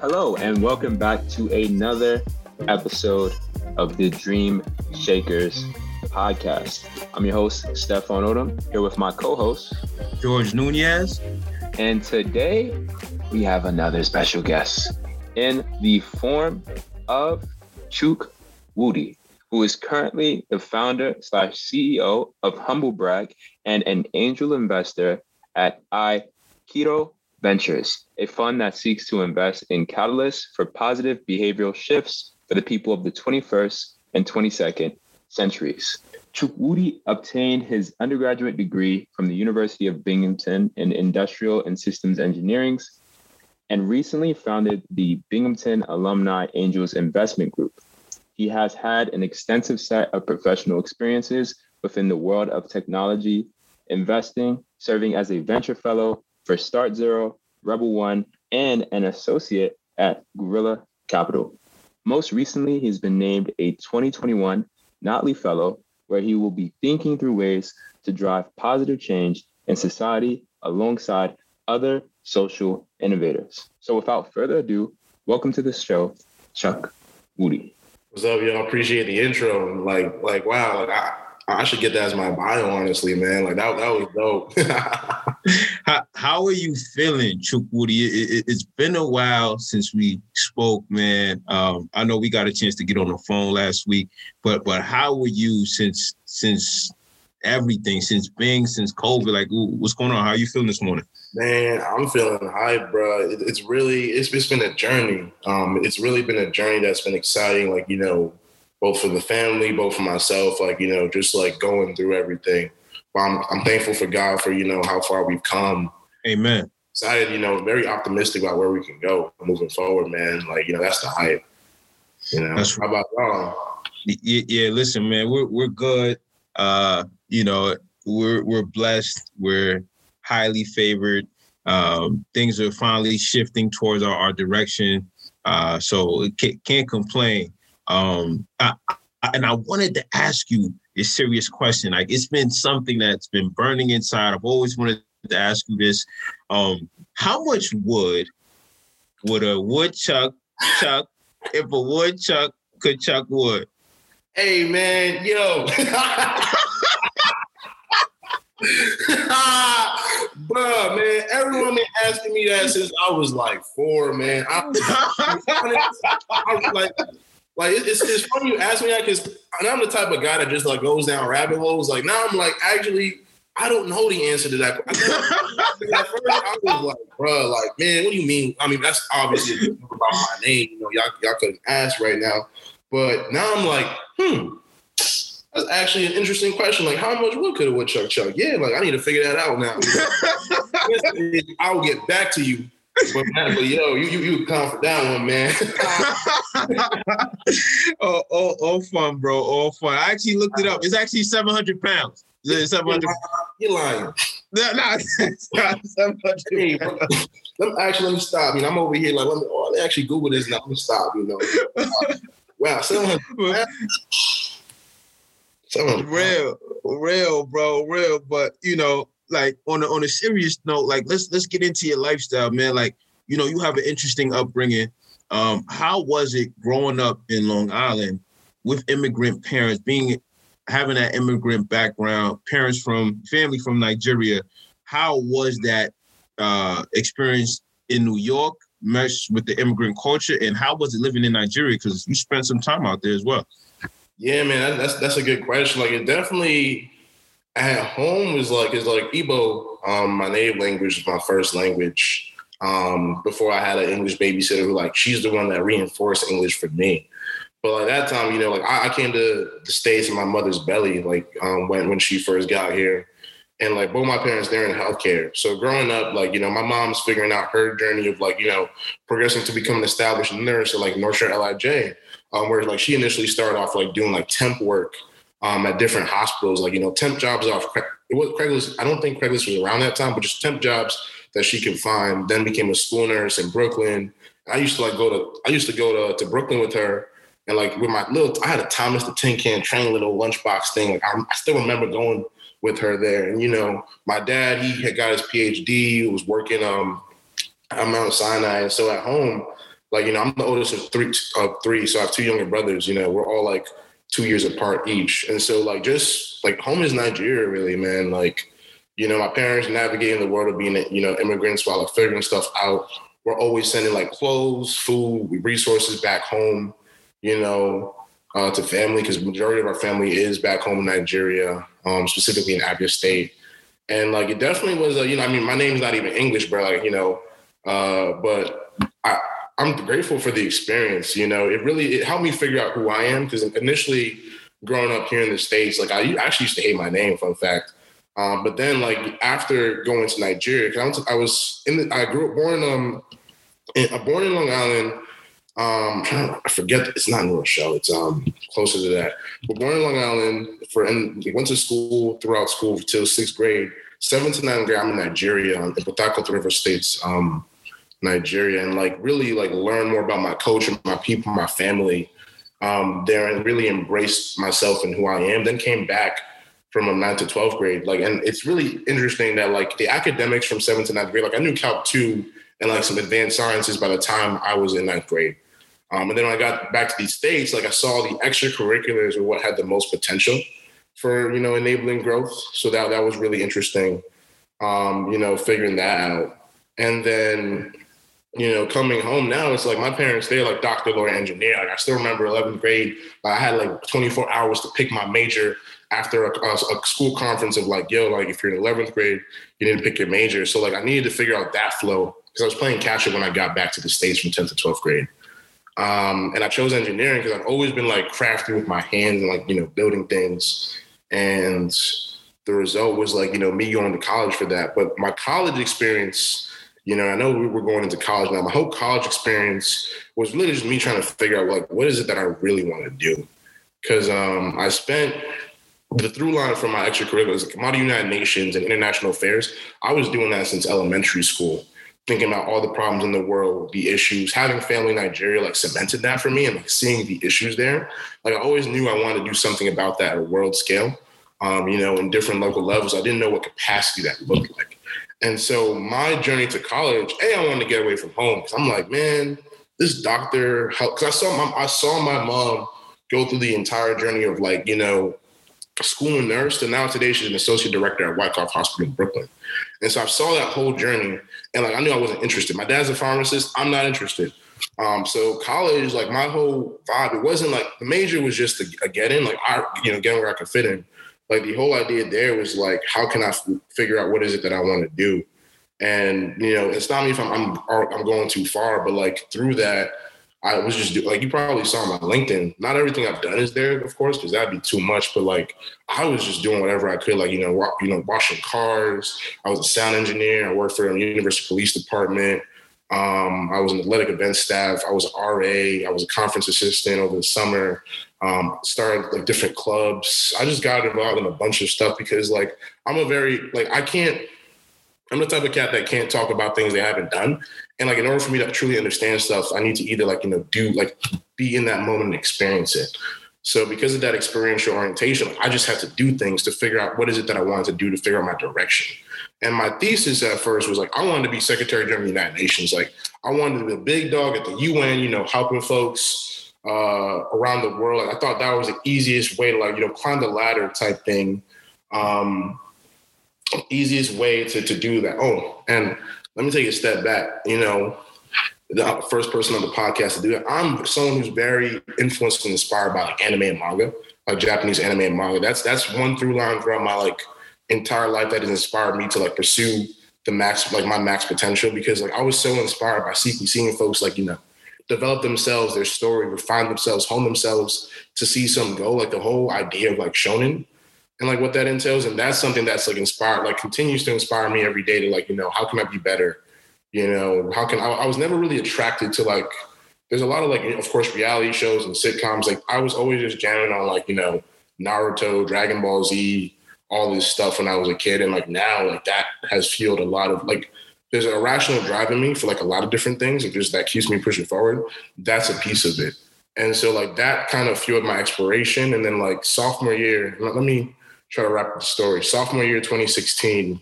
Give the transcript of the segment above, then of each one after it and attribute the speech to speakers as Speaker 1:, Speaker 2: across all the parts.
Speaker 1: Hello, and welcome back to another episode of the Dream Shakers podcast. I'm your host, Stefan Odom, here with my co host,
Speaker 2: George Nunez.
Speaker 1: And today we have another special guest in the form of Chuk Woody, who is currently the founder slash CEO of Humble Brag and an angel investor at iKito Ventures, a fund that seeks to invest in catalysts for positive behavioral shifts for the people of the 21st and 22nd centuries. Chukwudi obtained his undergraduate degree from the University of Binghamton in Industrial and Systems Engineering and recently founded the Binghamton Alumni Angels Investment Group. He has had an extensive set of professional experiences within the world of technology, investing, serving as a venture fellow for Start Zero, Rebel One, and an associate at Guerrilla Capital. Most recently, he's been named a 2021 Notley Fellow, where he will be thinking through ways to drive positive change in society alongside other social innovators. So, without further ado, welcome to the show, Chuck Woody.
Speaker 3: What's up, y'all? Appreciate the intro. Like, like, wow, like I should get that as my bio, honestly, man. Like that, that was
Speaker 2: dope. how, how are you feeling, Chukwudi? It, it, has been a while since we spoke, man. Um, I know we got a chance to get on the phone last week, but but how are you since since everything, since Bing, since COVID? Like, what's going on? How are you feeling this morning?
Speaker 3: Man, I'm feeling hype, bro. It, it's really it's, it's been a journey. Um, it's really been a journey that's been exciting. Like you know, both for the family, both for myself, like, you know, just like going through everything. But I'm, I'm thankful for God for, you know, how far we've come.
Speaker 2: Amen.
Speaker 3: Excited, you know, very optimistic about where we can go moving forward, man. Like, you know, that's the hype. You know, that's how about y'all?
Speaker 2: Yeah, yeah, listen, man, we're we're good. Uh, you know, we're we're blessed. We're highly favored. Um, things are finally shifting towards our, our direction. Uh, so can't, can't complain. Um, I, I, and I wanted to ask you a serious question. Like it's been something that's been burning inside. I've always wanted to ask you this. Um, how much wood would a woodchuck chuck if a woodchuck could chuck wood?
Speaker 3: Hey man, yo. Bro, man, everyone been asking me that since I was like four, man. I, I was like, like it's, it's funny you ask me that because I'm the type of guy that just like goes down rabbit holes. Like now I'm like actually I don't know the answer to that. At first I was like, bro, like man, what do you mean? I mean that's obviously about my name. You know, y'all y'all couldn't ask right now, but now I'm like, hmm. That's actually an interesting question. Like, how much wood could a woodchuck chuck? Yeah, like I need to figure that out now. I'll get back to you but, man, but yo, you you you come for that one, man.
Speaker 2: oh, all, all fun, bro. All fun. I actually looked it up. It's actually 700 pounds.
Speaker 3: Seven hundred. You're lying.
Speaker 2: No, no, 700. Hey,
Speaker 3: let me, actually, let me stop. I mean, I'm over here like, let me, oh, they actually Google this now. Let me stop, you know. wow, 700.
Speaker 2: 700. Real, real, bro, real. But, you know, like on a, on a serious note, like let's let's get into your lifestyle, man. Like you know, you have an interesting upbringing. Um, how was it growing up in Long Island with immigrant parents, being having that immigrant background, parents from family from Nigeria? How was that uh, experience in New York meshed with the immigrant culture, and how was it living in Nigeria? Because you spent some time out there as well.
Speaker 3: Yeah, man, that's that's a good question. Like, it definitely at home is like is like Igbo. Um, my native language is my first language. Um, before I had an English babysitter who like she's the one that reinforced English for me. But like that time, you know, like I, I came to the states in my mother's belly, like um, when when she first got here, and like both my parents they're in healthcare. So growing up, like you know, my mom's figuring out her journey of like you know progressing to become an established nurse at like North Shore LIJ, um, where like she initially started off like doing like temp work um, at different hospitals, like you know, temp jobs off. It was Craigslist. I don't think Craigslist was around that time, but just temp jobs that she could find. Then became a school nurse in Brooklyn. I used to like go to. I used to go to, to Brooklyn with her, and like with my little. I had a Thomas the Tin Can Train little lunchbox thing. Like I, I still remember going with her there. And you know, my dad he had got his PhD. He was working um at Mount Sinai, and so at home like you know I'm the oldest of three of three, so I have two younger brothers. You know, we're all like two years apart each, and so like just like home is Nigeria, really, man. Like you know, my parents navigating the world of being you know immigrants while figuring stuff out. We're always sending like clothes, food, resources back home. You know, uh, to family because majority of our family is back home in Nigeria, um, specifically in Abia State. And like it definitely was, a, you know, I mean, my name's not even English, bro. Like you know, uh, but I, I'm grateful for the experience. You know, it really it helped me figure out who I am because initially growing up here in the states, like I actually used to hate my name. Fun fact. Um, but then, like after going to Nigeria, because I, I, was in, the, I grew up born um, in, born in Long Island. Um, I forget it's not New Rochelle. It's um closer to that. But born in Long Island for and went to school throughout school till sixth grade. Seventh to ninth grade, I'm in Nigeria in Port Harcourt River States. Um, Nigeria and like really like learn more about my culture, and my people, my family um, there and really embraced myself and who I am. Then came back from a ninth to 12th grade. Like, and it's really interesting that like the academics from seventh to ninth grade, like I knew Calc 2 and like some advanced sciences by the time I was in ninth grade. Um, and then when I got back to these States, like I saw the extracurriculars were what had the most potential for, you know, enabling growth. So that, that was really interesting, um, you know, figuring that out. And then you know, coming home now, it's like my parents, they're like doctor, lawyer, engineer. Like I still remember 11th grade, I had like 24 hours to pick my major after a, a, a, school conference of like, yo, like if you're in 11th grade, you need to pick your major. So like I needed to figure out that flow because I was playing catch up when I got back to the States from 10th to 12th grade. Um, and I chose engineering because I've always been like crafty with my hands and like, you know, building things. And the result was like, you know, me going to college for that. But my college experience, you know, I know we were going into college now. My whole college experience was really just me trying to figure out like what is it that I really want to do. Because um, I spent the through line from my extracurriculars, Model United Nations and international affairs. I was doing that since elementary school, thinking about all the problems in the world, the issues. Having family in Nigeria like cemented that for me, and like seeing the issues there. Like I always knew I wanted to do something about that at a world scale. Um, you know, in different local levels. I didn't know what capacity that looked like. And so my journey to college, a I wanted to get away from home because I'm like, man, this doctor helped Because I saw my I saw my mom go through the entire journey of like you know school and nurse, and now today she's an associate director at Wyckoff Hospital in Brooklyn. And so I saw that whole journey, and like I knew I wasn't interested. My dad's a pharmacist. I'm not interested. Um, so college, like my whole vibe, it wasn't like the major was just a, a get in, like I, you know, getting where I could fit in like the whole idea there was like, how can I f- figure out what is it that I want to do? And you know, it's not me if I'm, I'm I'm going too far, but like through that, I was just do, like you probably saw my LinkedIn. Not everything I've done is there, of course, because that'd be too much. But like I was just doing whatever I could, like you know, wa- you know, washing cars. I was a sound engineer. I worked for the University Police Department. Um, I was an athletic event staff. I was an RA. I was a conference assistant over the summer um, started like different clubs. I just got involved in a bunch of stuff because like I'm a very like I can't. I'm the type of cat that can't talk about things they haven't done. And like in order for me to truly understand stuff, I need to either like you know do like be in that moment and experience it. So because of that experiential orientation, I just had to do things to figure out what is it that I wanted to do to figure out my direction. And my thesis at first was like I wanted to be Secretary General of the United Nations. Like I wanted to be a big dog at the UN, you know, helping folks uh, around the world. Like, I thought that was the easiest way to like you know climb the ladder type thing. Um, easiest way to to do that. Oh, and let me take a step back. You know, the first person on the podcast to do it. I'm someone who's very influenced and inspired by like anime and manga, like Japanese anime and manga. That's that's one through line throughout my like entire life that has inspired me to like pursue the max like my max potential because like I was so inspired by seeing seeing folks like you know develop themselves, their story, refine themselves, hone themselves to see some go. Like the whole idea of like shonen and like what that entails. And that's something that's like inspired, like continues to inspire me every day to like, you know, how can I be better? You know, how can I, I was never really attracted to like, there's a lot of like, of course, reality shows and sitcoms. Like I was always just jamming on like, you know, Naruto, Dragon Ball Z, all this stuff when I was a kid. And like now, like that has fueled a lot of like there's an irrational drive in me for like a lot of different things. If just that keeps me pushing forward, that's a piece of it. And so like that kind of fueled my exploration. And then like sophomore year, let me try to wrap up the story. Sophomore year 2016,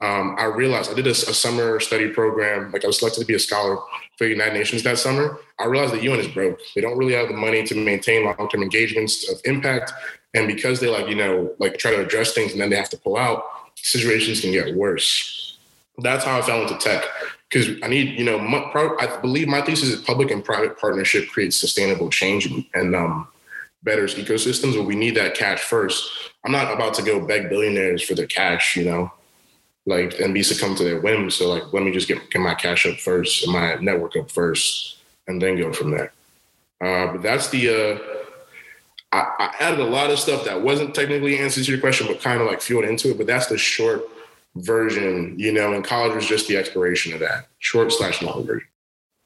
Speaker 3: um, I realized I did a, a, summer study program. Like I was selected to be a scholar for the United Nations that summer. I realized the UN is broke. They don't really have the money to maintain long-term engagements of impact. And because they like, you know, like try to address things and then they have to pull out, situations can get worse. That's how I fell into tech. Because I need, you know, my, I believe my thesis is public and private partnership creates sustainable change and um, betters ecosystems, but we need that cash first. I'm not about to go beg billionaires for their cash, you know like and be succumb to their whims. So like, let me just get, get my cash up first and my network up first, and then go from there. Uh, but that's the. Uh, I, I, added a lot of stuff that wasn't technically answers to your question, but kind of like fueled into it. But that's the short version, you know. And college was just the exploration of that short slash long version.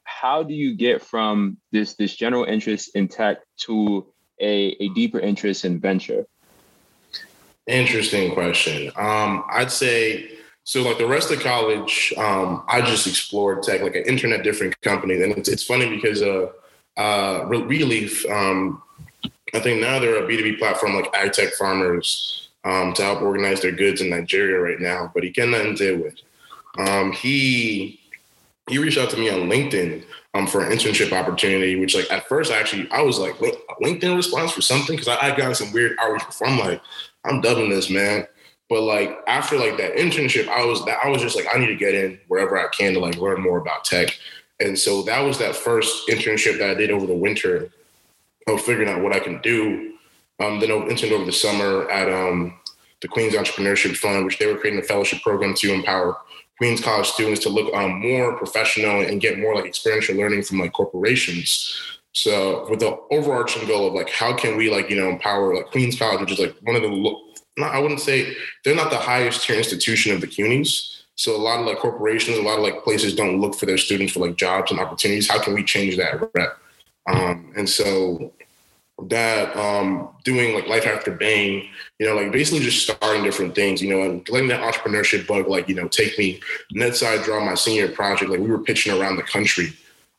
Speaker 1: How do you get from this this general interest in tech to a, a deeper interest in venture?
Speaker 3: Interesting question. Um, I'd say so like the rest of college, um, I just explored tech, like an internet different company. And it's, it's funny because uh, uh, Relief, um, I think now they're a B2B platform like ag tech farmers um, to help organize their goods in Nigeria right now. But he cannot deal with. Um, he he reached out to me on LinkedIn um, for an internship opportunity, which like at first I actually I was like LinkedIn response for something because I, I got some weird outreach before. I'm like, I'm dubbing this, man. But like after like that internship, I was that I was just like I need to get in wherever I can to like learn more about tech. And so that was that first internship that I did over the winter of figuring out what I can do. Um, then I interned over the summer at um, the Queens Entrepreneurship Fund, which they were creating a fellowship program to empower Queens College students to look um, more professional and get more like experiential learning from like corporations. So with the overarching goal of like how can we like you know empower like Queens College, which is like one of the not, I wouldn't say they're not the highest tier institution of the CUNYs. So a lot of like corporations, a lot of like places don't look for their students for like jobs and opportunities. How can we change that rep? Um, and so that um, doing like life after Bain, you know, like basically just starting different things, you know, and letting that entrepreneurship bug, like, you know, take me Netside draw my senior project. Like we were pitching around the country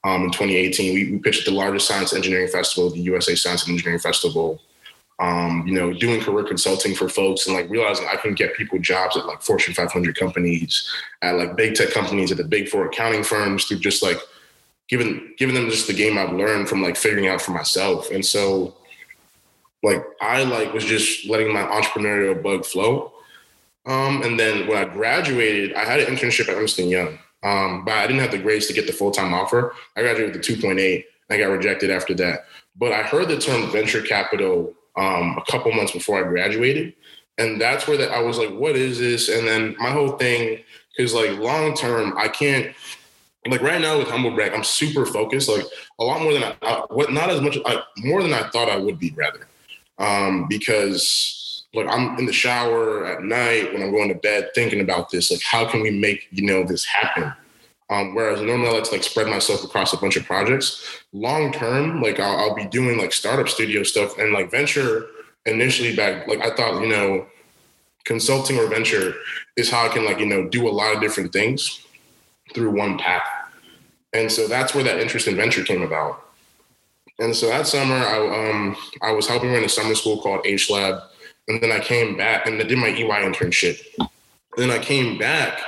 Speaker 3: um, in 2018. We, we pitched at the largest science engineering festival, the USA Science and Engineering Festival um, you know, doing career consulting for folks and like realizing I can get people jobs at like Fortune 500 companies, at like big tech companies, at the big four accounting firms through just like giving giving them just the game I've learned from like figuring out for myself. And so like I like was just letting my entrepreneurial bug flow. Um, and then when I graduated, I had an internship at Ernst Young, um, but I didn't have the grades to get the full time offer. I graduated with a 2.8. and I got rejected after that. But I heard the term venture capital um, a couple months before I graduated. And that's where that I was like, what is this? And then my whole thing, because like long term, I can't like right now with humble brag, I'm super focused, like a lot more than I, I what not as much I, more than I thought I would be rather. Um, because like I'm in the shower at night when I'm going to bed thinking about this, like how can we make, you know, this happen? Um, whereas normally I like to like spread myself across a bunch of projects. Long term, like I'll, I'll, be doing like startup studio stuff and like venture initially back. Like I thought, you know, consulting or venture is how I can like you know do a lot of different things through one path. And so that's where that interest in venture came about. And so that summer, I um I was helping run a summer school called H Lab, and then I came back and I did my EY internship. then I came back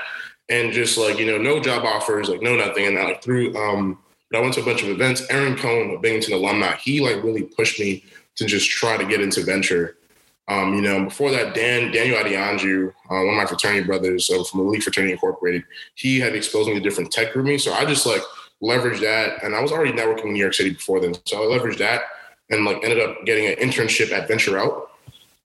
Speaker 3: and just like you know no job offers like no nothing and I like through um but I went to a bunch of events Aaron Cohn a Binghamton alumni he like really pushed me to just try to get into venture um you know before that Dan Daniel Adianju, uh, one of my fraternity brothers uh, from Elite Fraternity Incorporated he had exposed me to different tech for so I just like leveraged that and I was already networking in New York City before then so I leveraged that and like ended up getting an internship at Venture Out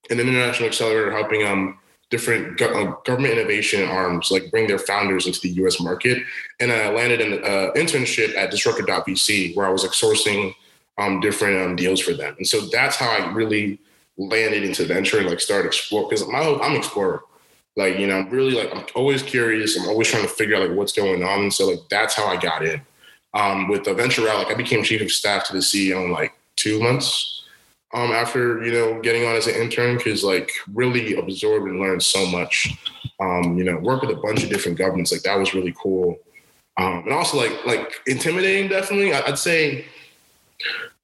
Speaker 3: and an international accelerator helping um different go- uh, government innovation arms like bring their founders into the U.S. market. And I landed an uh, internship at Disruptor.vc where I was like sourcing um, different um, deals for them. And so that's how I really landed into venture and like started explore because my I'm an explorer. Like you know, I'm really like I'm always curious. I'm always trying to figure out like what's going on. And so like that's how I got in. Um, with the venture route, like I became chief of staff to the CEO in like two months um, after you know getting on as an intern because like really absorbed and learned so much. Um, you know, work with a bunch of different governments like that was really cool. Um, and also like like intimidating definitely. I'd say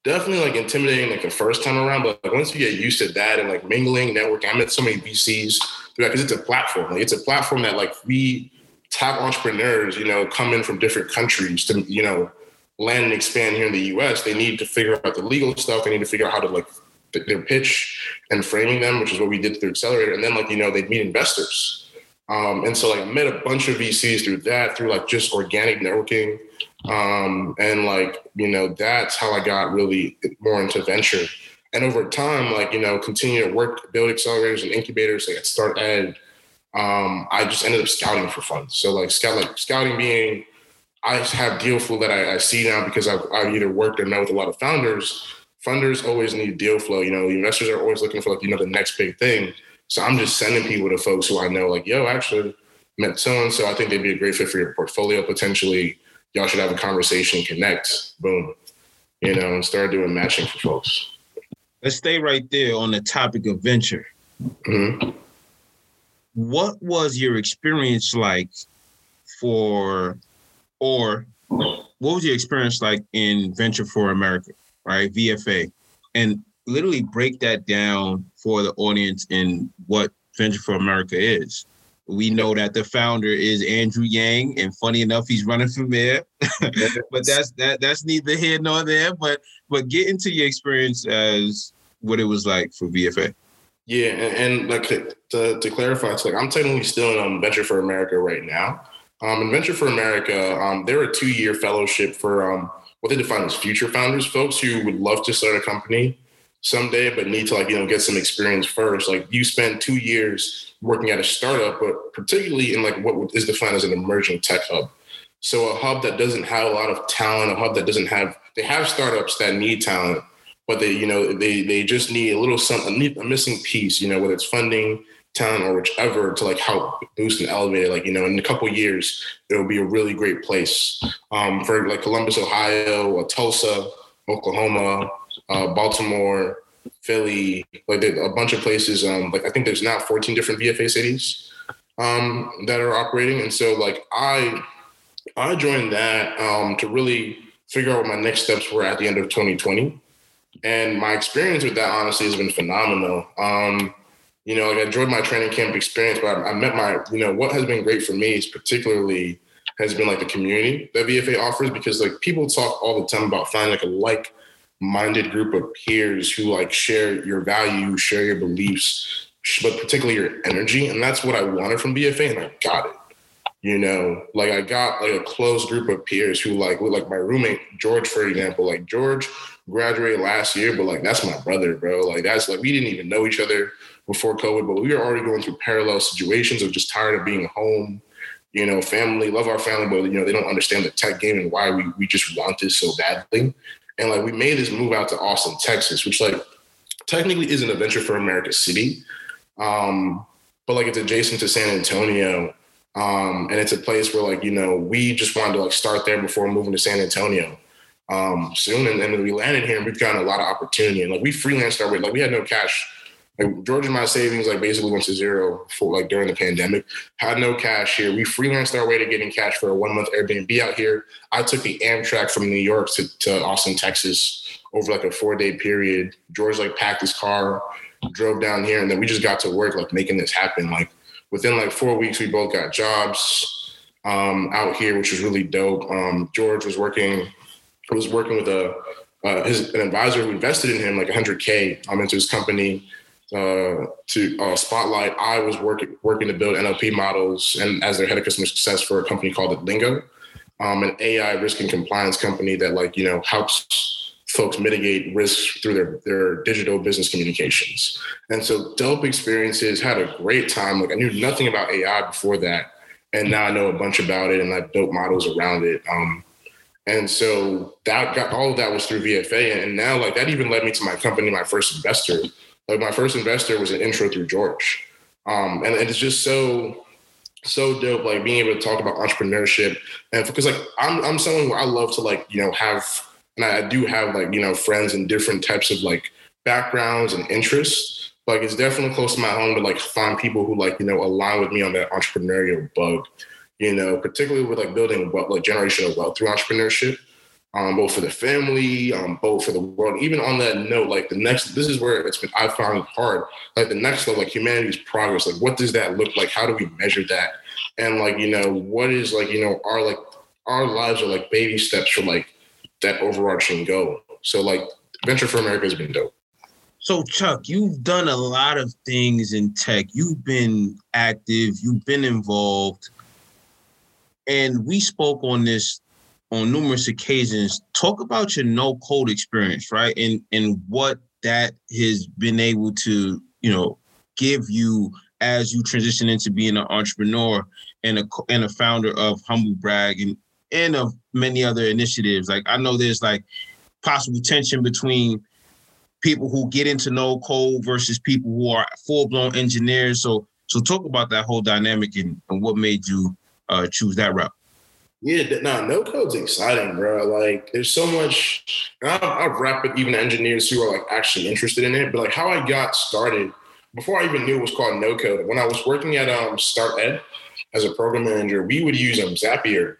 Speaker 3: definitely like intimidating like the first time around, but like once you get used to that and like mingling, networking, I met so many VCs through that because it's a platform. Like it's a platform that like we top entrepreneurs, you know, come in from different countries to, you know, land and expand here in the US. They need to figure out the legal stuff. They need to figure out how to like their pitch and framing them, which is what we did through Accelerator. And then like, you know, they'd meet investors. Um, and so like I met a bunch of VCs through that, through like just organic networking. Um, and like, you know, that's how I got really more into venture. And over time, like, you know, continue to work, build accelerators and incubators, like at Start Ed, um, I just ended up scouting for funds. So like scout, like scouting being, I have deal flow that I, I see now because I've, I've, either worked or met with a lot of founders. Funders always need deal flow. You know, investors are always looking for like, you know, the next big thing. So I'm just sending people to folks who I know, like, yo, actually met so and so. I think they'd be a great fit for your portfolio potentially. Y'all should have a conversation, connect, boom, you know, and start doing matching for folks.
Speaker 2: Let's stay right there on the topic of venture. Mm-hmm. What was your experience like for or what was your experience like in venture for america right? Vfa and literally break that down for the audience in what venture for america is we know that the founder is andrew yang and funny enough he's running for mayor. But that's that that's neither here nor there but but get into your experience as what it was like for vfa
Speaker 3: yeah, and, and like to, to clarify, it's like I'm technically still in um, Venture for America right now. Um, in Venture for America, um, they're a two year fellowship for um, what they define as future founders, folks who would love to start a company someday, but need to like you know get some experience first. Like you spend two years working at a startup, but particularly in like what is defined as an emerging tech hub. So a hub that doesn't have a lot of talent, a hub that doesn't have they have startups that need talent, but they, you know, they they just need a little something, a missing piece, you know, whether it's funding, talent, or whichever to like help boost and elevate it. Like, you know, in a couple years, it'll be a really great place um, for like Columbus, Ohio, Tulsa, Oklahoma, uh, Baltimore, Philly, like a bunch of places. Um, like I think there's now 14 different VFA cities um, that are operating, and so like I I joined that um, to really figure out what my next steps were at the end of 2020. And my experience with that honestly has been phenomenal. Um, you know, like I enjoyed my training camp experience, but I, I met my, you know, what has been great for me is particularly has been like the community that VFA offers because like people talk all the time about finding like a like minded group of peers who like share your values, share your beliefs, but particularly your energy. And that's what I wanted from VFA, and I got it. You know, like I got like a close group of peers who like like my roommate George, for example. Like George graduated last year, but like that's my brother, bro. Like that's like we didn't even know each other before COVID, but we were already going through parallel situations of just tired of being home. You know, family, love our family, but you know, they don't understand the tech game and why we we just want this so badly. And like we made this move out to Austin, Texas, which like technically isn't a venture for America city. Um, but like it's adjacent to San Antonio. Um, and it's a place where like, you know, we just wanted to like start there before moving to San Antonio um, soon. And, and we landed here and we've gotten a lot of opportunity. And like we freelanced our way, like we had no cash. Like George and my savings like basically went to zero for like during the pandemic. Had no cash here. We freelanced our way to getting cash for a one month Airbnb out here. I took the Amtrak from New York to, to Austin, Texas over like a four day period. George like packed his car, drove down here, and then we just got to work like making this happen. Like within like four weeks, we both got jobs um, out here, which was really dope. Um, George was working was working with a uh, his an advisor who invested in him like 100k um, into his company uh, to uh, spotlight. I was working working to build NLP models and as their head of customer success for a company called Lingo, um, an AI risk and compliance company that like you know helps folks mitigate risk through their their digital business communications. And so dope experiences. Had a great time. Like I knew nothing about AI before that, and now I know a bunch about it and I built models around it. Um, and so that got all of that was through VFA. And now like that even led me to my company, my first investor. Like my first investor was an intro through George. Um, and, and it's just so so dope, like being able to talk about entrepreneurship. And because like I'm I'm someone who I love to like, you know, have and I do have like, you know, friends in different types of like backgrounds and interests. Like it's definitely close to my home to like find people who like, you know, align with me on that entrepreneurial bug you know, particularly with like building wealth, like generational wealth through entrepreneurship. Um, both for the family, um, both for the world. Even on that note, like the next, this is where it's been, I found it hard. Like the next level, like humanity's progress, like what does that look like? How do we measure that? And like, you know, what is like, you know, our like, our lives are like baby steps for like that overarching goal. So like Venture for America has been dope.
Speaker 2: So Chuck, you've done a lot of things in tech. You've been active, you've been involved. And we spoke on this on numerous occasions. Talk about your no code experience, right? And and what that has been able to, you know, give you as you transition into being an entrepreneur and a and a founder of Humble Brag and and of many other initiatives. Like I know there's like possible tension between people who get into no code versus people who are full blown engineers. So so talk about that whole dynamic and, and what made you uh, choose that route.
Speaker 3: Yeah, no, no code's exciting, bro. Like, there's so much. I've, I've rapped with even engineers who are like actually interested in it. But like, how I got started before I even knew it was called no code. When I was working at um, Start Ed as a program manager, we would use um, Zapier.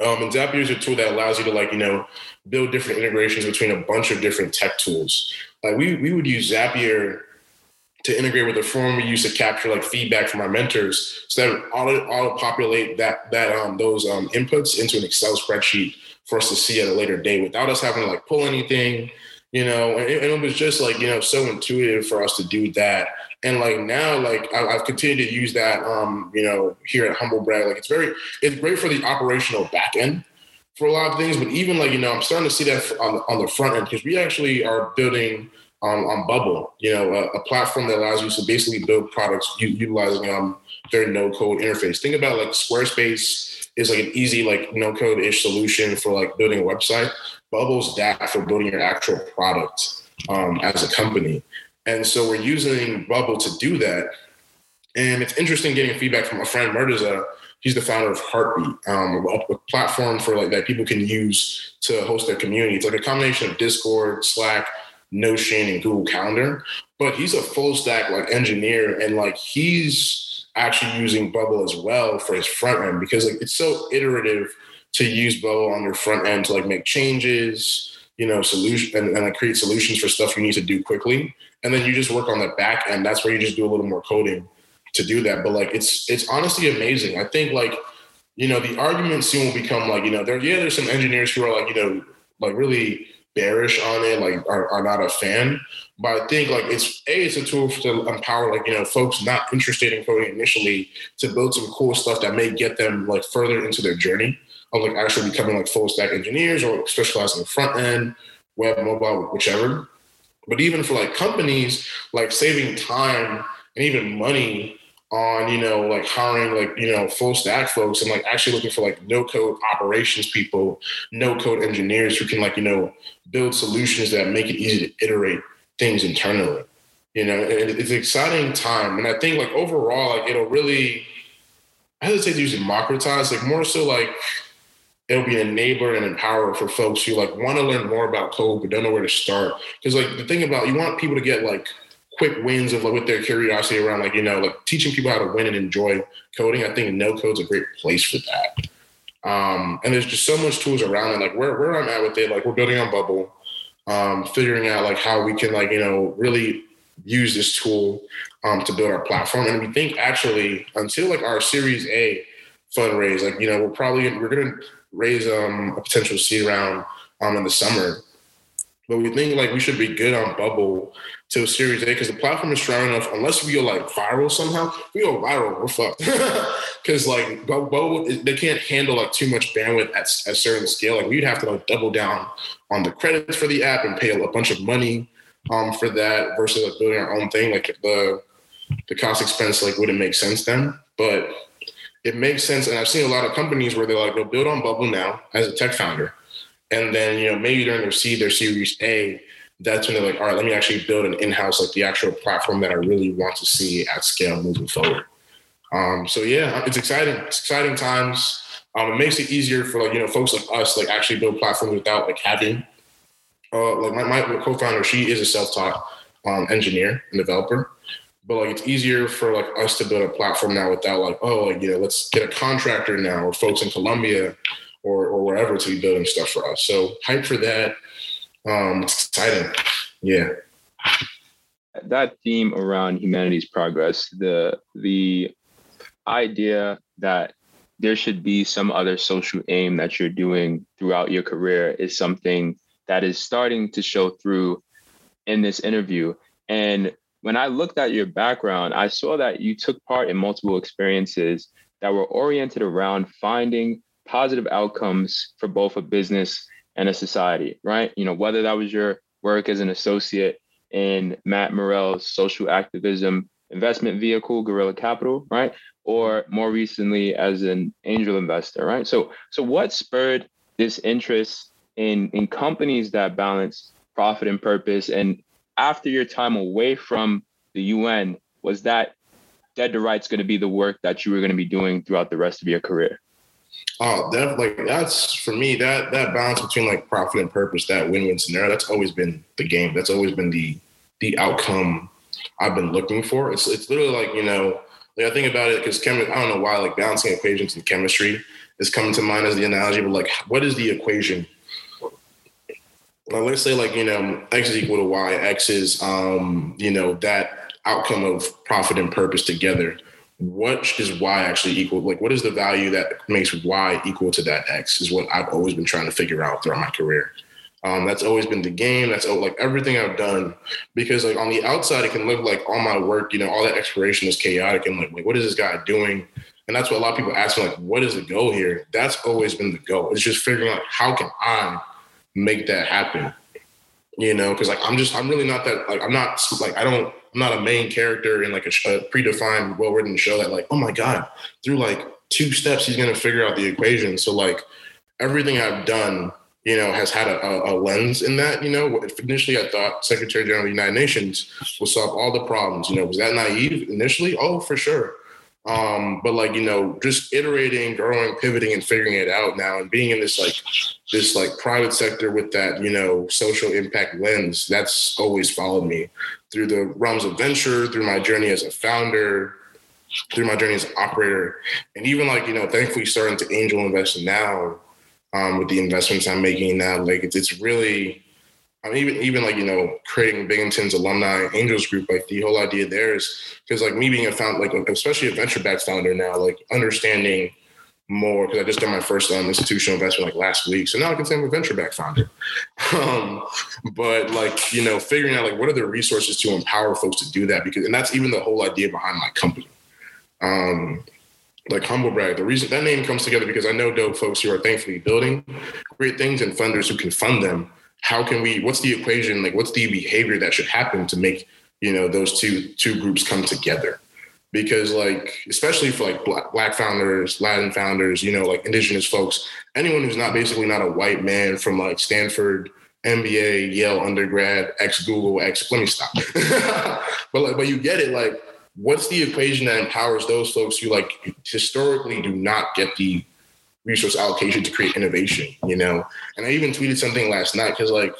Speaker 3: Um, and Zapier is a tool that allows you to like you know build different integrations between a bunch of different tech tools. Like we we would use Zapier to integrate with the form we use to capture like feedback from our mentors so that auto auto populate that that um those um inputs into an Excel spreadsheet for us to see at a later date without us having to like pull anything, you know, and it, and it was just like, you know, so intuitive for us to do that. And like now, like I, have continued to use that, um, you know, here at Humble Brag. Like it's very, it's great for the operational back end for a lot of things, but even like, you know, I'm starting to see that on the, on the front end because we actually are building on, on Bubble, you know, a, a, platform that allows you to basically build products utilizing um, their no code interface. Think about like Squarespace is like an easy like no code ish solution for like building a website. Bubble's that for building your actual product um, as a company. And so we're using Bubble to do that. And it's interesting getting feedback from a friend, Murtaza. He's the founder of Heartbeat, um, a platform for like that people can use to host their community. It's like a combination of Discord, Slack, Notion and Google Calendar, but he's a full stack like engineer and like he's actually using Bubble as well for his front end because like it's so iterative to use Bubble on your front end to like make changes, you know, solution and, and like create solutions for stuff you need to do quickly. And then you just work on the back end. That's where you just do a little more coding to do that. But like it's it's honestly amazing. I think like, you know, the argument soon will become like, you know, there yeah, there's some engineers who are like, you know, like really bearish on it, like are, are not a fan. But I think like it's a it's a tool to empower like you know folks not interested in coding initially to build some cool stuff that may get them like further into their journey of like actually becoming like full stack engineers or specializing in front end, web, mobile, whichever. But even for like companies, like saving time and even money on you know like hiring like you know full stack folks and like actually looking for like no code operations people no code engineers who can like you know build solutions that make it easy to iterate things internally you know it's an exciting time and i think like overall like it'll really i hesitate to use democratize like more so like it'll be an enabler and empower for folks who like want to learn more about code but don't know where to start because like the thing about you want people to get like quick wins of like with their curiosity around like you know like teaching people how to win and enjoy coding. I think no code's a great place for that. Um, and there's just so much tools around it. Like where where I'm at with it, like we're building on Bubble, um, figuring out like how we can like you know really use this tool um, to build our platform. And we think actually until like our Series A fundraise, like you know we're probably we're gonna raise um, a potential seed round um, in the summer. But we think like we should be good on Bubble to Series A because the platform is strong enough. Unless we go like viral somehow, we go viral, we're fucked. Because like Bubble, they can't handle like too much bandwidth at a certain scale. Like we'd have to like double down on the credits for the app and pay a bunch of money um, for that versus like building our own thing. Like the the cost expense like wouldn't make sense then, but it makes sense. And I've seen a lot of companies where they're like they'll build on Bubble now as a tech founder and then, you know, maybe during their seed, their series A, that's when they're like, all right, let me actually build an in-house, like the actual platform that I really want to see at scale moving forward. Um, so yeah, it's exciting. It's exciting times. Um, it makes it easier for like, you know, folks like us, like actually build platforms without like having, uh, like my, my co-founder, she is a self-taught um, engineer and developer but like it's easier for like us to build a platform now without like oh like you know let's get a contractor now or folks in Colombia or or wherever to be building stuff for us. So hype for that. Um, exciting. Yeah.
Speaker 1: That theme around humanity's progress, the the idea that there should be some other social aim that you're doing throughout your career is something that is starting to show through in this interview. And when I looked at your background, I saw that you took part in multiple experiences that were oriented around finding positive outcomes for both a business and a society, right? You know, whether that was your work as an associate in Matt Morrell's social activism investment vehicle, Gorilla Capital, right? Or more recently as an angel investor, right? So, so what spurred this interest in in companies that balance profit and purpose? And after your time away from the UN, was that dead to rights going to be the work that you were going to be doing throughout the rest of your career?
Speaker 3: Oh, that like that's for me that that balance between like profit and purpose, that win-win scenario. That's always been the game. That's always been the the outcome I've been looking for. It's it's literally like you know, like I think about it because chemi- I don't know why like balancing equations in chemistry is coming to mind as the analogy, but like what is the equation? Well, let's say like you know x is equal to y. X is um you know that outcome of profit and purpose together. What is y actually equal? Like what is the value that makes y equal to that x? Is what I've always been trying to figure out throughout my career. Um, that's always been the game. That's like everything I've done. Because like on the outside, it can look like all my work, you know, all that exploration is chaotic and like, like what is this guy doing? And that's what a lot of people ask me, like, what is the goal here? That's always been the goal. It's just figuring out how can I make that happen. You know, because like I'm just I'm really not that like I'm not like I don't I'm not a main character in like a, a predefined well written show that like oh my god through like two steps he's gonna figure out the equation. So like everything I've done you know, has had a, a, lens in that. You know, initially I thought Secretary General of the United Nations will solve all the problems. You know, was that naive initially? Oh, for sure. Um, but like you know, just iterating, growing, pivoting, and figuring it out now, and being in this like this like private sector with that you know social impact lens, that's always followed me through the realms of venture, through my journey as a founder, through my journey as an operator, and even like you know, thankfully starting to angel invest now um, with the investments I'm making now. Like it's, it's really, I mean, even even like you know creating Binghamton's alumni angels group. Like the whole idea there is because like me being a founder, like especially a venture backed founder now, like understanding more because I just did my first um, institutional investment like last week. So now I can say I'm a venture back founder. Um, but like, you know, figuring out like what are the resources to empower folks to do that because and that's even the whole idea behind my company. Um, like humble brag. The reason that name comes together because I know dope folks who are thankfully building great things and funders who can fund them. How can we? What's the equation? Like, what's the behavior that should happen to make you know those two two groups come together? Because like, especially for like black, black founders, Latin founders, you know, like indigenous folks, anyone who's not basically not a white man from like Stanford, MBA, Yale undergrad, ex Google, ex. Let me stop. but like, but you get it. Like, what's the equation that empowers those folks who like historically do not get the resource allocation to create innovation, you know? And I even tweeted something last night because like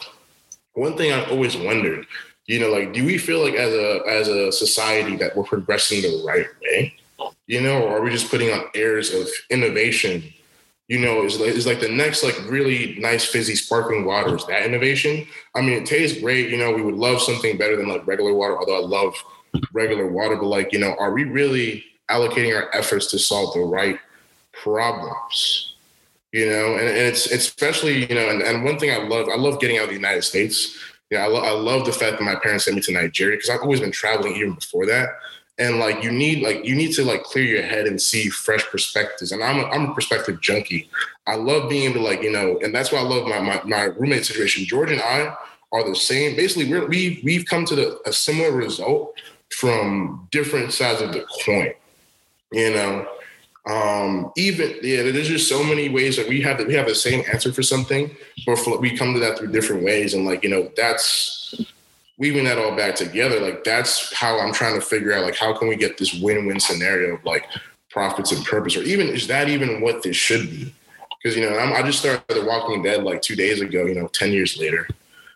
Speaker 3: one thing I've always wondered, you know, like do we feel like as a as a society that we're progressing the right way? You know, or are we just putting on airs of innovation? You know, is like, is like the next like really nice fizzy sparkling water is that innovation? I mean, it tastes great. You know, we would love something better than like regular water, although I love regular water, but like, you know, are we really allocating our efforts to solve the right problems? You know, and, and it's, especially, you know, and, and one thing I love, I love getting out of the United States. Yeah, I, lo- I love the fact that my parents sent me to Nigeria because I've always been traveling even before that. And like you need like you need to like clear your head and see fresh perspectives. And I'm a, I'm a perspective junkie. I love being able to like you know, and that's why I love my my, my roommate situation. George and I are the same. Basically, we're, we we've come to the, a similar result from different sides of the coin. You know, um, even yeah, there's just so many ways that we have that we have the same answer for something, but we come to that through different ways. And like you know, that's weaving that all back together. Like that's how I'm trying to figure out like how can we get this win-win scenario of like profits and purpose, or even is that even what this should be? Because you know, I'm, I just started The Walking Dead like two days ago. You know, ten years later,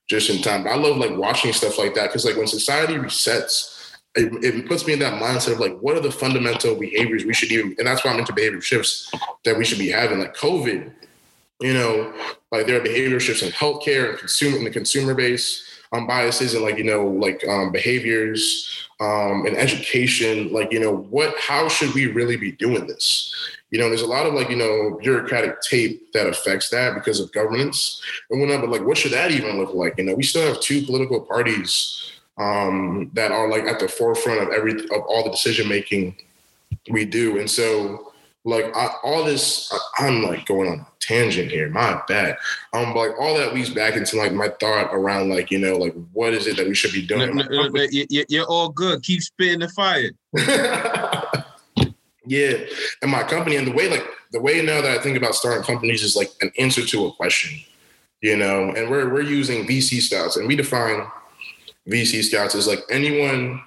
Speaker 3: just in time. But I love like watching stuff like that because like when society resets it, it, puts me in that mindset of like, what are the fundamental behaviors we should even, and that's why I'm into behavior shifts that we should be having. Like COVID you know, like there are behavior shifts in healthcare and consumer in the consumer base, um, biases and like you know like um, behaviors um, and education. Like you know what? How should we really be doing this? You know, there's a lot of like you know bureaucratic tape that affects that because of governance and whatnot. But like, what should that even look like? You know, we still have two political parties um, that are like at the forefront of every of all the decision making we do, and so like I, all this I, am like going on a tangent here. My bad. Um like all that leads back into like my thought around like you know like what is it that we should be doing? no, no,
Speaker 2: no, you're all good. Keep spitting the fire.
Speaker 3: Yeah. And my company and the way like the way now that i think about starting companies is like an answer to a question you know? And we're we're using vc scouts and we define vc scouts is like anyone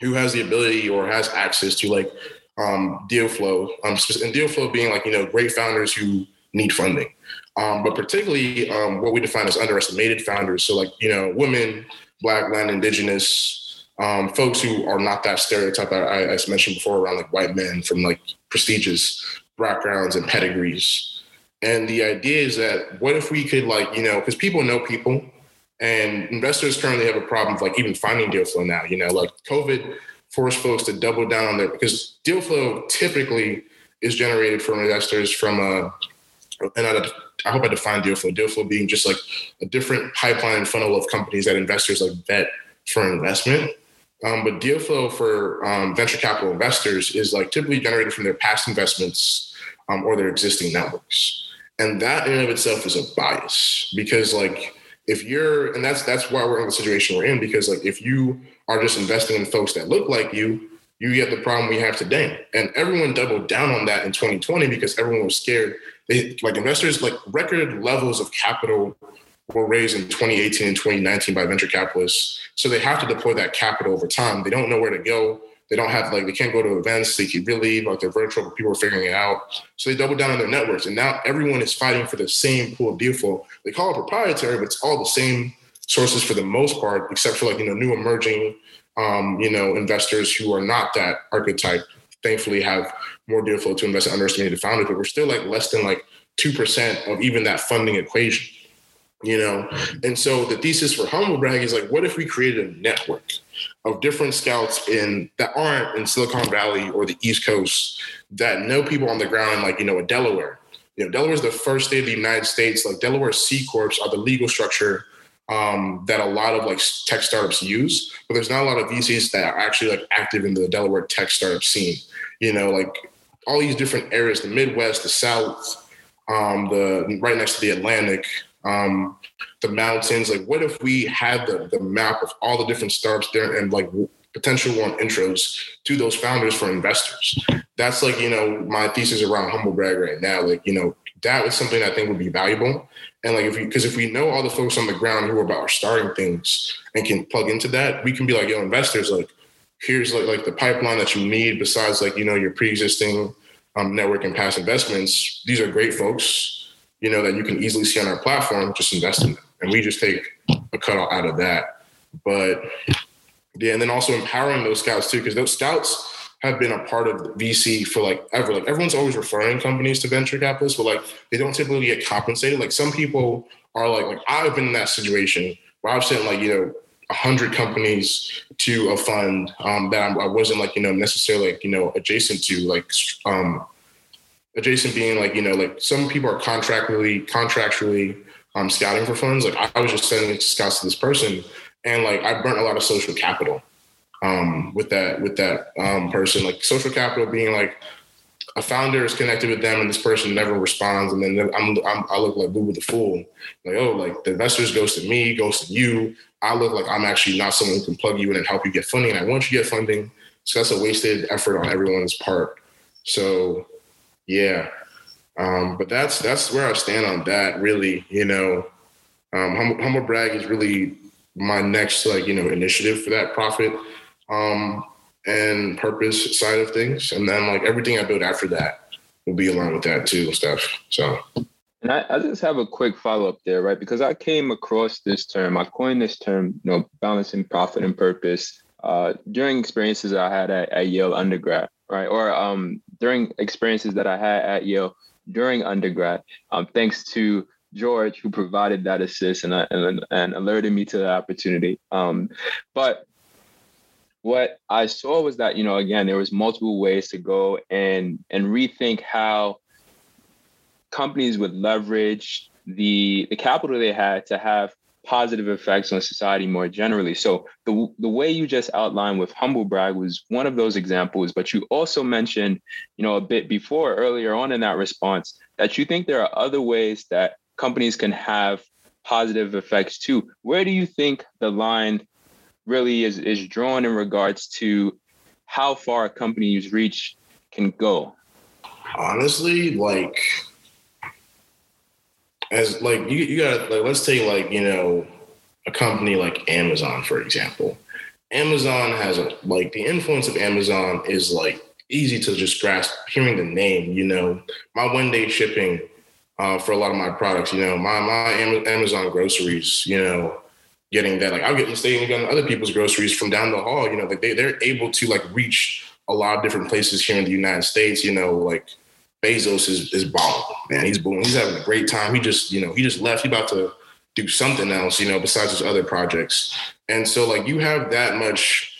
Speaker 3: who has the ability or has access to like um, deal flow, um, and deal flow being like you know great founders who need funding, um, but particularly um, what we define as underestimated founders. So like you know women, Black, Latin, Indigenous, um, folks who are not that stereotype I, I mentioned before around like white men from like prestigious backgrounds and pedigrees. And the idea is that what if we could like you know because people know people, and investors currently have a problem with like even finding deal flow now. You know like COVID forced folks to double down on their because deal flow typically is generated from investors from a and I, I hope I define deal flow. Deal flow being just like a different pipeline funnel of companies that investors like vet for investment. Um, but deal flow for um, venture capital investors is like typically generated from their past investments um, or their existing networks, and that in and of itself is a bias because like if you're and that's that's why we're in the situation we're in because like if you are just investing in folks that look like you, you get the problem we have today. And everyone doubled down on that in 2020 because everyone was scared. They like investors, like record levels of capital were raised in 2018 and 2019 by venture capitalists. So they have to deploy that capital over time. They don't know where to go. They don't have like they can't go to events. They keep really like they're virtual, but people are figuring it out. So they double down on their networks, and now everyone is fighting for the same pool of flow. They call it proprietary, but it's all the same sources for the most part, except for like, you know, new emerging, um, you know, investors who are not that archetype, thankfully have more deal flow to invest in underestimated founders, but we're still like less than like 2% of even that funding equation, you know? And so the thesis for Humblebrag is like, what if we created a network of different scouts in that aren't in Silicon Valley or the East Coast that know people on the ground, like, you know, in Delaware, you know, Delaware is the first state of the United States. Like Delaware C corps are the legal structure um, that a lot of like tech startups use, but there's not a lot of VCs that are actually like active in the Delaware tech startup scene. You know, like all these different areas, the Midwest, the South, um, the right next to the Atlantic, um, the mountains. Like, what if we had the, the map of all the different startups there and like potential warm intros to those founders for investors? That's like, you know, my thesis around Humble Brag right now. Like, you know, that is something I think would be valuable. And like if we because if we know all the folks on the ground who are about starting things and can plug into that, we can be like, yo, investors, like here's like like the pipeline that you need besides like, you know, your pre-existing um, network and past investments. These are great folks, you know, that you can easily see on our platform, just invest in them. And we just take a cut out of that. But yeah, and then also empowering those scouts too, because those scouts have been a part of VC for like ever. Like everyone's always referring companies to venture capitalists, but like they don't typically get compensated. Like some people are like, like I've been in that situation where I've sent like, you know, a hundred companies to a fund um, that I was not like, you know, necessarily like, you know, adjacent to like, um, adjacent being like, you know, like some people are contractually, contractually um, scouting for funds. Like I, was just sending scouts to this person and like I burnt a lot of social capital um, with that with that um, person. Like social capital being like a founder is connected with them and this person never responds, and then I'm, I'm i look like Boo the fool. Like oh, like the investors to me, to you. I look like I'm actually not someone who can plug you in and help you get funding. And I want you to get funding, so that's a wasted effort on everyone's part. So yeah, um, but that's that's where I stand on that. Really, you know, um, humble, Brag is really my next like you know initiative for that profit um, and purpose side of things. And then like everything I build after that will be aligned with that too, stuff. So.
Speaker 1: And I, I just have a quick follow up there, right? Because I came across this term, I coined this term, you know, balancing profit and purpose uh, during experiences I had at, at Yale undergrad, right? Or um, during experiences that I had at Yale during undergrad. Um, thanks to George, who provided that assist and, uh, and, and alerted me to the opportunity. Um, but what I saw was that, you know, again, there was multiple ways to go and and rethink how companies would leverage the the capital they had to have positive effects on society more generally. So the the way you just outlined with humble brag was one of those examples, but you also mentioned, you know, a bit before earlier on in that response that you think there are other ways that companies can have positive effects too. Where do you think the line really is, is drawn in regards to how far a company's reach can go?
Speaker 3: Honestly, like as like you, you got to like let's take like you know a company like Amazon for example. Amazon has a like the influence of Amazon is like easy to just grasp hearing the name. You know, my one day shipping uh, for a lot of my products. You know, my my Amazon groceries. You know, getting that like I'll get staying on other people's groceries from down the hall. You know, like they they're able to like reach a lot of different places here in the United States. You know, like Bezos is is balling, man. He's booming. He's having a great time. He just you know he just left. He about to do something else. You know, besides his other projects. And so like you have that much.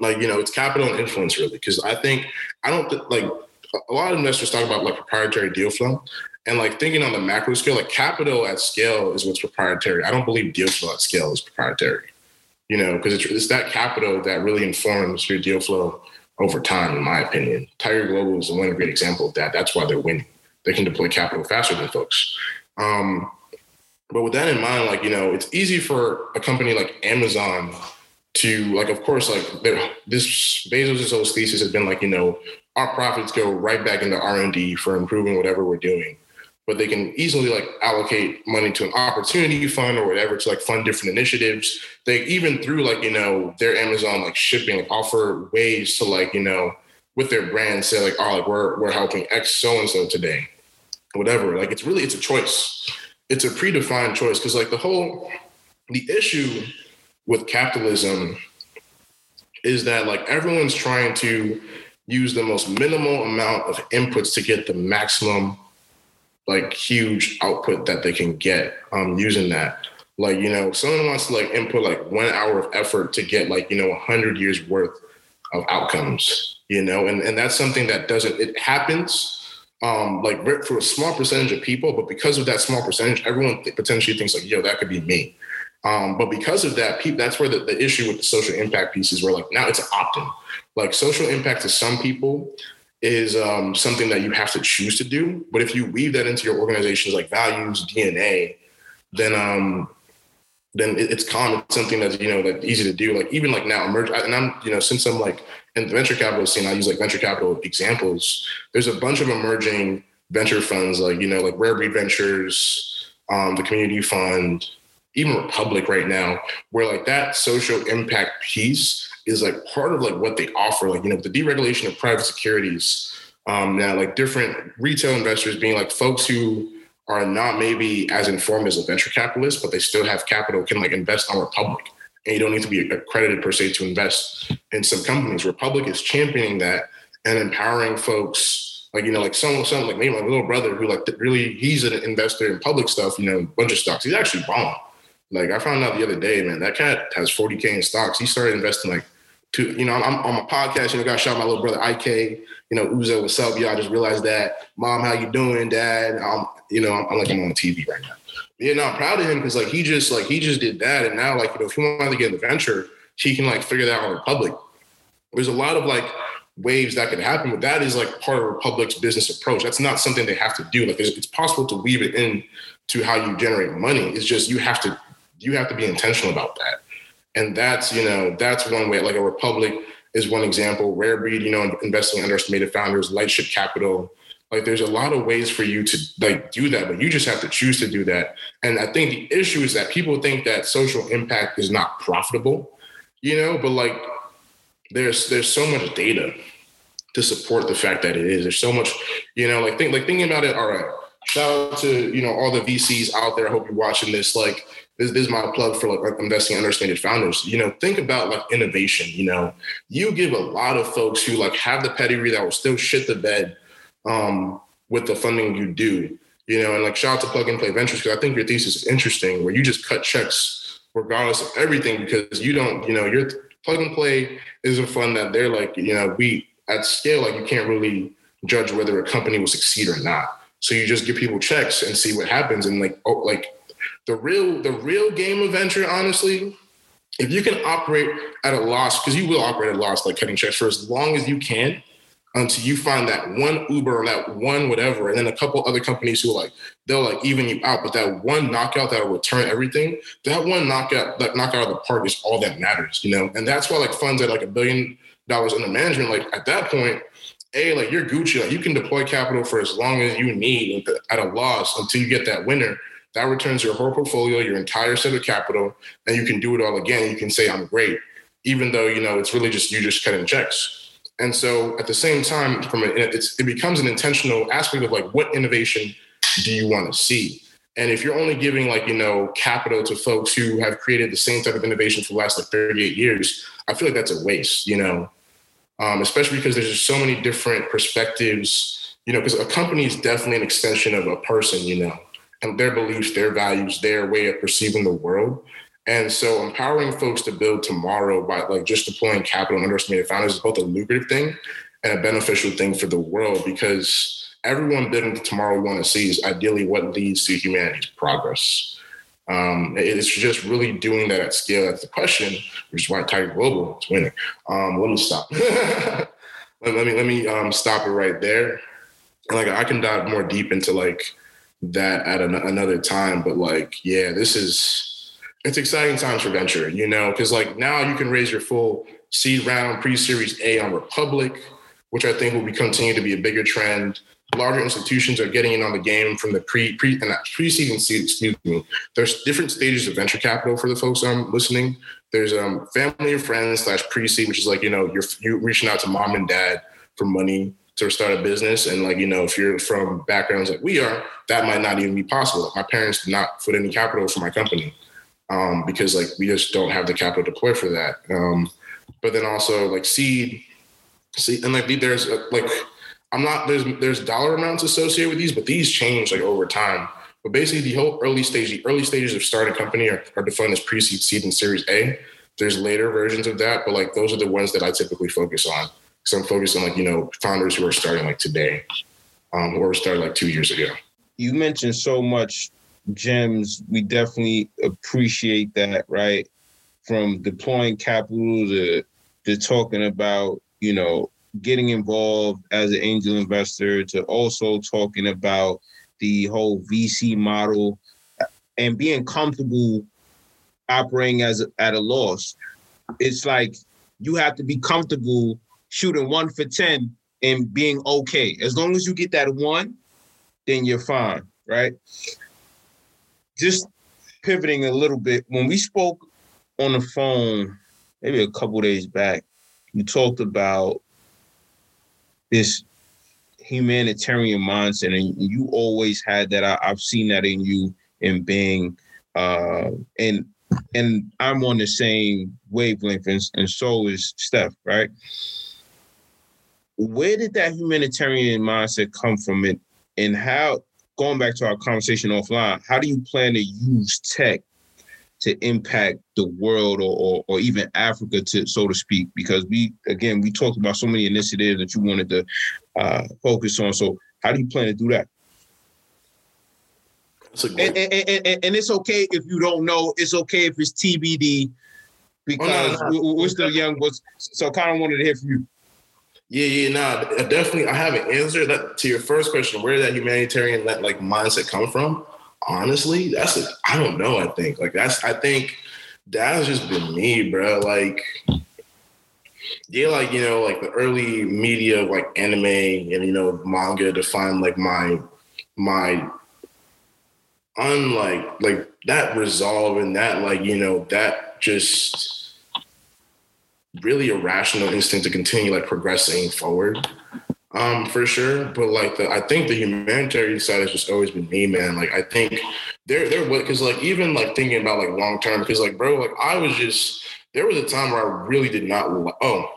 Speaker 3: Like you know, it's capital and influence really, because I think I don't th- like a lot of investors talk about like proprietary deal flow. And like thinking on the macro scale, like capital at scale is what's proprietary. I don't believe deal flow at scale is proprietary, you know, because it's, it's that capital that really informs your deal flow over time, in my opinion. Tiger Global is one great example of that. That's why they're winning. They can deploy capital faster than folks. Um, but with that in mind, like, you know, it's easy for a company like Amazon to like, of course, like this Bezos' whole thesis has been like, you know, our profits go right back into R&D for improving whatever we're doing but they can easily like allocate money to an opportunity fund or whatever to like fund different initiatives. They even through like, you know, their Amazon like shipping offer ways to like, you know, with their brand say like, oh, like we're we're helping X so and so today. Whatever. Like it's really it's a choice. It's a predefined choice. Cause like the whole the issue with capitalism is that like everyone's trying to use the most minimal amount of inputs to get the maximum like huge output that they can get um, using that. Like, you know, someone wants to like input like one hour of effort to get like, you know, a hundred years worth of outcomes, you know, and, and that's something that doesn't, it happens um, like for a small percentage of people, but because of that small percentage, everyone potentially thinks like, yo, that could be me. Um, but because of that, people, that's where the, the issue with the social impact piece is where like now it's an opt-in. Like social impact to some people is um, something that you have to choose to do. But if you weave that into your organization's like values, DNA, then um, then it's common. It's something that's you know that easy to do. Like even like now, emerge. And I'm you know since I'm like in the venture capital scene, I use like venture capital examples. There's a bunch of emerging venture funds like you know like Rare Breed Ventures, um, the Community Fund, even Republic right now, where like that social impact piece is like part of like what they offer. Like, you know, the deregulation of private securities. Um, now, like different retail investors being like folks who are not maybe as informed as a venture capitalist, but they still have capital, can like invest on Republic. And you don't need to be accredited per se to invest in some companies. Republic is championing that and empowering folks like you know, like someone, someone like me, my little brother, who like really, he's an investor in public stuff, you know, a bunch of stocks. He's actually bomb. Like I found out the other day, man, that cat has 40k in stocks. He started investing like to you know, I'm on my podcast, you know, got shout my little brother IK, you know, Uzo, what's up? Y'all just realized that. Mom, how you doing, dad? Um, you know, I'm, I'm like I'm on TV right now. But yeah, no, I'm proud of him because like he just like he just did that. And now, like, you know, if he wanted to get in the venture, he can like figure that out on Republic. There's a lot of like waves that could happen, but that is like part of Republic's business approach. That's not something they have to do. Like it's, it's possible to weave it in to how you generate money. It's just you have to you have to be intentional about that. And that's, you know, that's one way. Like a Republic is one example. Rare Breed, you know, investing in underestimated founders, Lightship Capital. Like there's a lot of ways for you to like do that, but you just have to choose to do that. And I think the issue is that people think that social impact is not profitable, you know, but like there's there's so much data to support the fact that it is. There's so much, you know, like think like thinking about it, all right. Shout out to, you know, all the VCs out there. I hope you're watching this. Like this, this is my plug for like investing understated founders. You know, think about like innovation. You know, you give a lot of folks who like have the pedigree that will still shit the bed. Um, with the funding you do. You know, and like shout out to Plug and Play Ventures because I think your thesis is interesting, where you just cut checks regardless of everything because you don't, you know, your plug and play is a fund that they're like, you know, we at scale, like you can't really judge whether a company will succeed or not. So you just give people checks and see what happens. And like, oh, like the real, the real game of venture, honestly, if you can operate at a loss, because you will operate at a loss, like cutting checks for as long as you can, until you find that one Uber or that one whatever, and then a couple other companies who like they'll like even you out, but that one knockout that'll return everything, that one knockout, that knockout of the park is all that matters, you know. And that's why like funds at like a billion dollars under management, like at that point, a like you're Gucci, like you can deploy capital for as long as you need at a loss until you get that winner. That returns your whole portfolio, your entire set of capital, and you can do it all again. You can say I'm great, even though you know it's really just you just cutting checks. And so at the same time, from it, it becomes an intentional aspect of like what innovation do you want to see? And if you're only giving like you know capital to folks who have created the same type of innovation for the last like 38 years, I feel like that's a waste. You know, um, especially because there's just so many different perspectives. You know, because a company is definitely an extension of a person. You know, and their beliefs, their values, their way of perceiving the world. And so empowering folks to build tomorrow by like just deploying capital and underestimated founders is both a lucrative thing and a beneficial thing for the world because everyone building tomorrow we want to see is ideally what leads to humanity's progress. Um, it's just really doing that at scale. That's the question, which is why Tiger Global is winning. Um, let me stop. let, let, me let me um, stop it right there. Like I can dive more deep into like that at an, another time, but like yeah, this is it's exciting times for venture, you know, because like now you can raise your full seed round pre-series A on Republic, which I think will be continue to be a bigger trend. Larger institutions are getting in on the game from the pre pre and that pre-seed and seed, excuse me. There's different stages of venture capital for the folks I'm listening. There's um family and friends slash pre-seed, which is like, you know, you're you reaching out to mom and dad for money to start a business. And like, you know, if you're from backgrounds like we are, that might not even be possible. My parents did not put any capital for my company um, because like we just don't have the capital to deploy for that. Um, but then also like seed, seed, and like there's a, like I'm not there's there's dollar amounts associated with these, but these change like over time. But basically, the whole early stage, the early stages of starting a company are, are defined as pre-seed, seed, and Series A. There's later versions of that, but like those are the ones that I typically focus on. So I'm focused on like you know founders who are starting like today, um, or started like two years ago.
Speaker 2: You mentioned so much gems, we definitely appreciate that, right? From deploying capital to to talking about, you know, getting involved as an angel investor to also talking about the whole VC model and being comfortable operating as at a loss. It's like you have to be comfortable shooting one for 10 and being okay. As long as you get that one, then you're fine, right? just pivoting a little bit, when we spoke on the phone maybe a couple days back, you talked about this humanitarian mindset, and you always had that. I, have seen that in you in being, uh, and and I'm on the same wavelength, and, and so is Steph, right? Where did that humanitarian mindset come from, and and how going back to our conversation offline, how do you plan to use tech to impact the world or, or, or, even Africa to so to speak? Because we again we talked about so many initiatives that you wanted to uh, focus on. So how do you plan to do that? And, and, and, and, it's okay if you don't know. It's okay if it's TBD because oh, no, no. we're still young. But so kind of wanted to hear from you.
Speaker 3: Yeah, yeah, nah, definitely. I haven't answered that to your first question. Where did that humanitarian that like mindset come from? Honestly, that's I don't know. I think like that's I think that's just been me, bro. Like, yeah, like you know, like the early media like anime and you know manga to find like my my unlike like that resolve and that like you know that just really a rational instinct to continue like progressing forward um for sure. But like the i think the humanitarian side has just always been me man. Like i think there there because like even like thinking about like long term because like bro like i was just there was a time where i really did not oh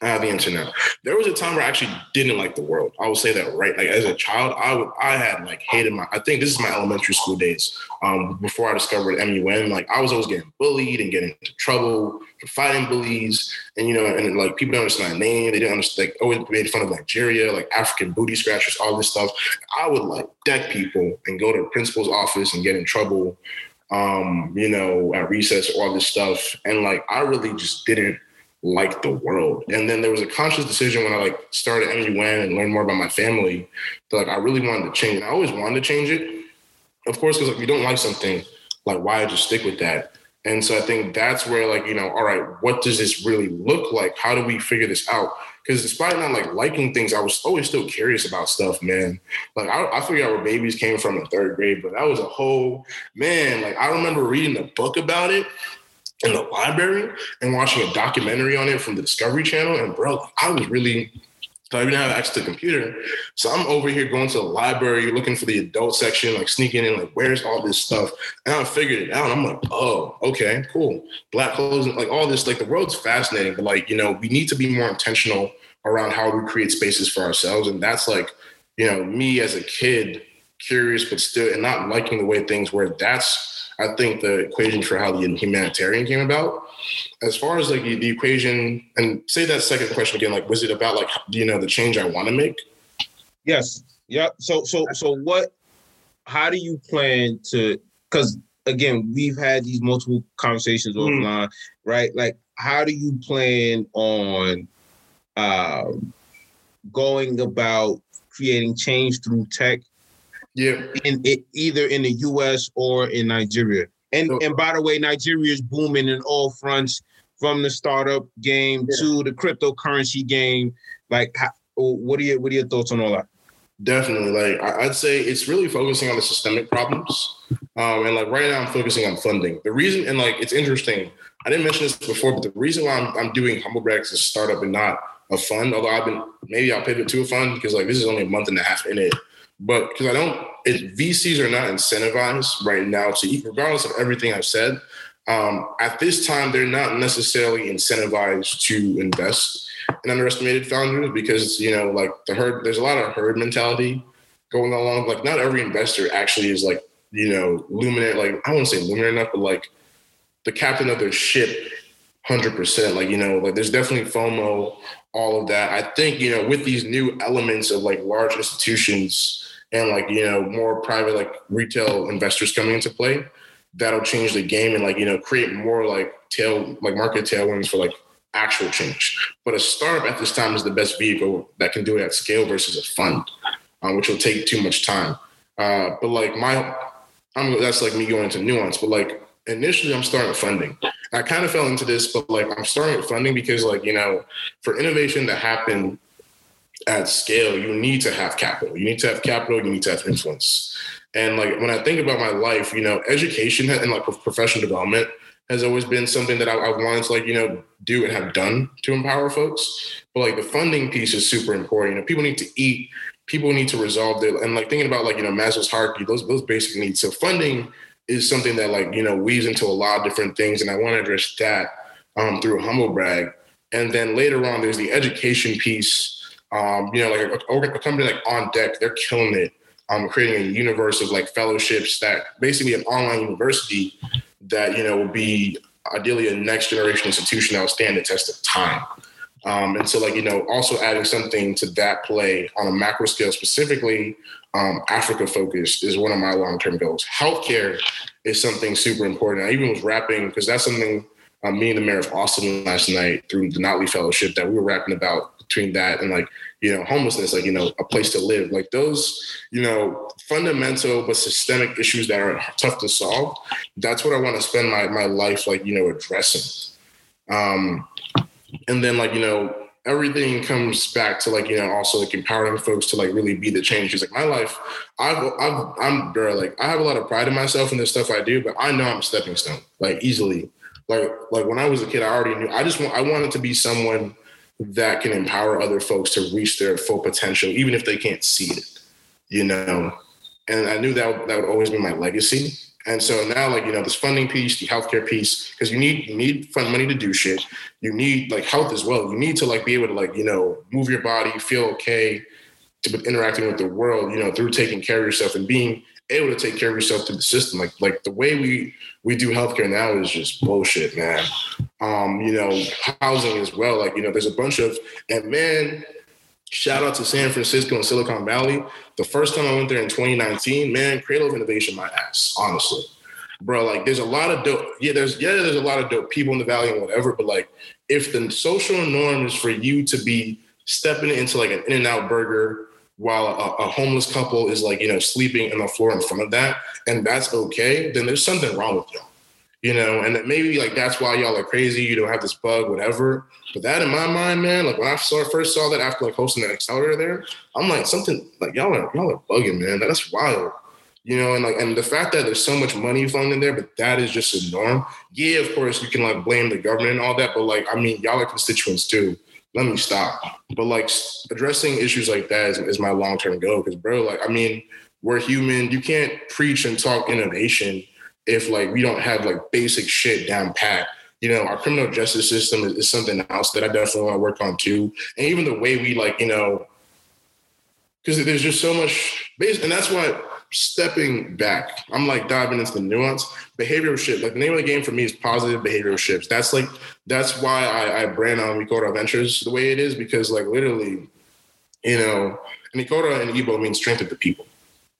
Speaker 3: I have the answer now. There was a time where I actually didn't like the world. I will say that right. Like as a child, I would I had like hated my. I think this is my elementary school days. Um, before I discovered MUN, like I was always getting bullied and getting into trouble for fighting bullies, and you know, and like people don't understand my name. They didn't understand. Like always made fun of Nigeria, like African booty scratchers, all this stuff. I would like deck people and go to the principal's office and get in trouble. Um, you know, at recess, all this stuff, and like I really just didn't like the world. And then there was a conscious decision when I like started MUN and learned more about my family that like I really wanted to change. And I always wanted to change it. Of course, because like you don't like something, like why just stick with that? And so I think that's where like, you know, all right, what does this really look like? How do we figure this out? Because despite not like liking things, I was always still curious about stuff, man. Like I, I figured out where babies came from in third grade, but that was a whole man. Like I remember reading a book about it in the library and watching a documentary on it from the Discovery Channel. And bro, I was really so I didn't have access to the computer. So I'm over here going to the library looking for the adult section, like sneaking in, like, where's all this stuff? And I figured it out. I'm like, oh, okay, cool. Black clothes, like all this, like the world's fascinating, but like, you know, we need to be more intentional around how we create spaces for ourselves. And that's like, you know, me as a kid, curious, but still, and not liking the way things were. That's I think the equation for how the humanitarian came about. As far as like the, the equation, and say that second question again, like was it about like you know the change I want to make?
Speaker 2: Yes. Yeah. So so so what? How do you plan to? Because again, we've had these multiple conversations mm. offline, right? Like, how do you plan on um, going about creating change through tech
Speaker 3: yeah.
Speaker 2: In it, either in the US or in Nigeria. And and by the way, Nigeria is booming in all fronts from the startup game yeah. to the cryptocurrency game. Like how, what are your what are your thoughts on all that?
Speaker 3: Definitely. Like I'd say it's really focusing on the systemic problems. Um, and like right now I'm focusing on funding. The reason and like it's interesting, I didn't mention this before, but the reason why I'm, I'm doing Humble as a startup and not a fund, although I've been maybe I'll pivot to a fund because like this is only a month and a half in it. But because I don't, it, VCs are not incentivized right now to regardless of everything I've said. Um, at this time, they're not necessarily incentivized to invest in underestimated founders because you know, like the herd, there's a lot of herd mentality going along. Like, not every investor actually is like, you know, luminary. Like, I won't say luminary enough, but like the captain of their ship, hundred percent. Like, you know, like there's definitely FOMO, all of that. I think you know, with these new elements of like large institutions and like you know more private like retail investors coming into play that'll change the game and like you know create more like tail like market tailwinds for like actual change. But a startup at this time is the best vehicle that can do it at scale versus a fund um, which will take too much time. Uh, but like my I'm, that's like me going into nuance but like initially i'm starting funding. I kind of fell into this but like i'm starting funding because like you know for innovation to happen at scale, you need to have capital. You need to have capital. You need to have influence. And like when I think about my life, you know, education and like professional development has always been something that I, have wanted to like you know do and have done to empower folks. But like the funding piece is super important. You know, people need to eat. People need to resolve their and like thinking about like you know Maslow's hierarchy, those those basic needs. So funding is something that like you know weaves into a lot of different things, and I want to address that um, through humble brag. And then later on, there's the education piece um, you know, like a, a, company like On Deck, they're killing it. Um, creating a universe of like fellowships that basically an online university that you know will be ideally a next generation institution that will stand the test of time. Um, and so, like you know, also adding something to that play on a macro scale, specifically um, Africa focused, is one of my long term goals. Healthcare is something super important. I even was rapping because that's something um, me and the mayor of Austin last night through the Notley Fellowship that we were rapping about between that and like you know homelessness like you know a place to live. Like those you know fundamental but systemic issues that are tough to solve that's what i want to spend my, my life like you know addressing. Um and then like you know everything comes back to like you know also like empowering folks to like really be the change. Because like my life I've, I've i'm girl like i have a lot of pride in myself and the stuff i do but i know i'm a stepping stone like easily. Like like when i was a kid i already knew i just want i wanted to be someone that can empower other folks to reach their full potential, even if they can't see it, you know. And I knew that that would always be my legacy. And so now, like you know, this funding piece, the healthcare piece, because you need you need fund money to do shit. You need like health as well. You need to like be able to like you know move your body, feel okay, to interacting with the world. You know, through taking care of yourself and being able to take care of yourself through the system. Like like the way we we do healthcare now is just bullshit, man. Um, you know, housing as well. Like you know, there's a bunch of and man, shout out to San Francisco and Silicon Valley. The first time I went there in 2019, man, cradle of innovation, my ass, honestly. Bro, like there's a lot of dope. Yeah, there's yeah, there's a lot of dope people in the valley and whatever. But like, if the social norm is for you to be stepping into like an In-N-Out burger while a, a, homeless couple is like you know sleeping on the floor in front of that and that's okay then there's something wrong with y'all you know? And maybe like that's why y'all are crazy you don't have this bug whatever. But that in my mind man like when i saw first saw that after like hosting the accelerator there i'm like something like y'all are y'all are bugging man. That's wild you know? And like and the fact that there's so much money flowing in there but that is just a norm. Yeah of course you can like blame the government and all that but like i mean y'all are constituents too let me stop. But like addressing issues like that is, is my long term goal. Because bro, like I mean, we're human. You can't preach and talk innovation if like we don't have like basic shit down pat. You know, our criminal justice system is, is something else that I definitely want to work on too. And even the way we like, you know, because there's just so much base, and that's why stepping back, I'm like diving into the nuance. Behavioral shift, like the name of the game for me is positive behavioral shifts. That's like that's why I, I brand um, on Mikora Ventures the way it is because like literally, you know, Mikora and Igbo means strength of the people.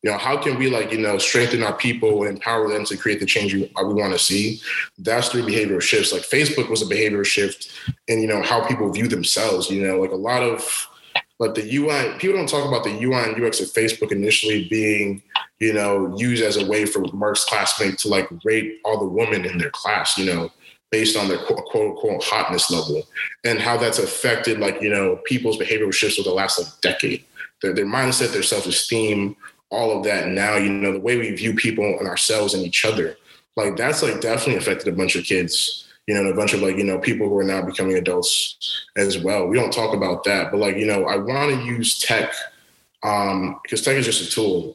Speaker 3: You know, how can we like you know strengthen our people and empower them to create the change we, we want to see? That's through behavioral shifts. Like Facebook was a behavioral shift, and you know how people view themselves. You know, like a lot of but the UI, people don't talk about the UI and UX of Facebook initially being, you know, used as a way for Mark's classmates to like rate all the women in their class, you know, based on their quote, quote unquote hotness level and how that's affected like, you know, people's behavioral shifts over the last like decade. Their, their mindset, their self-esteem, all of that. Now, you know, the way we view people and ourselves and each other, like that's like definitely affected a bunch of kids you know, and a bunch of like, you know, people who are now becoming adults as well. We don't talk about that, but like, you know, I want to use tech um, because tech is just a tool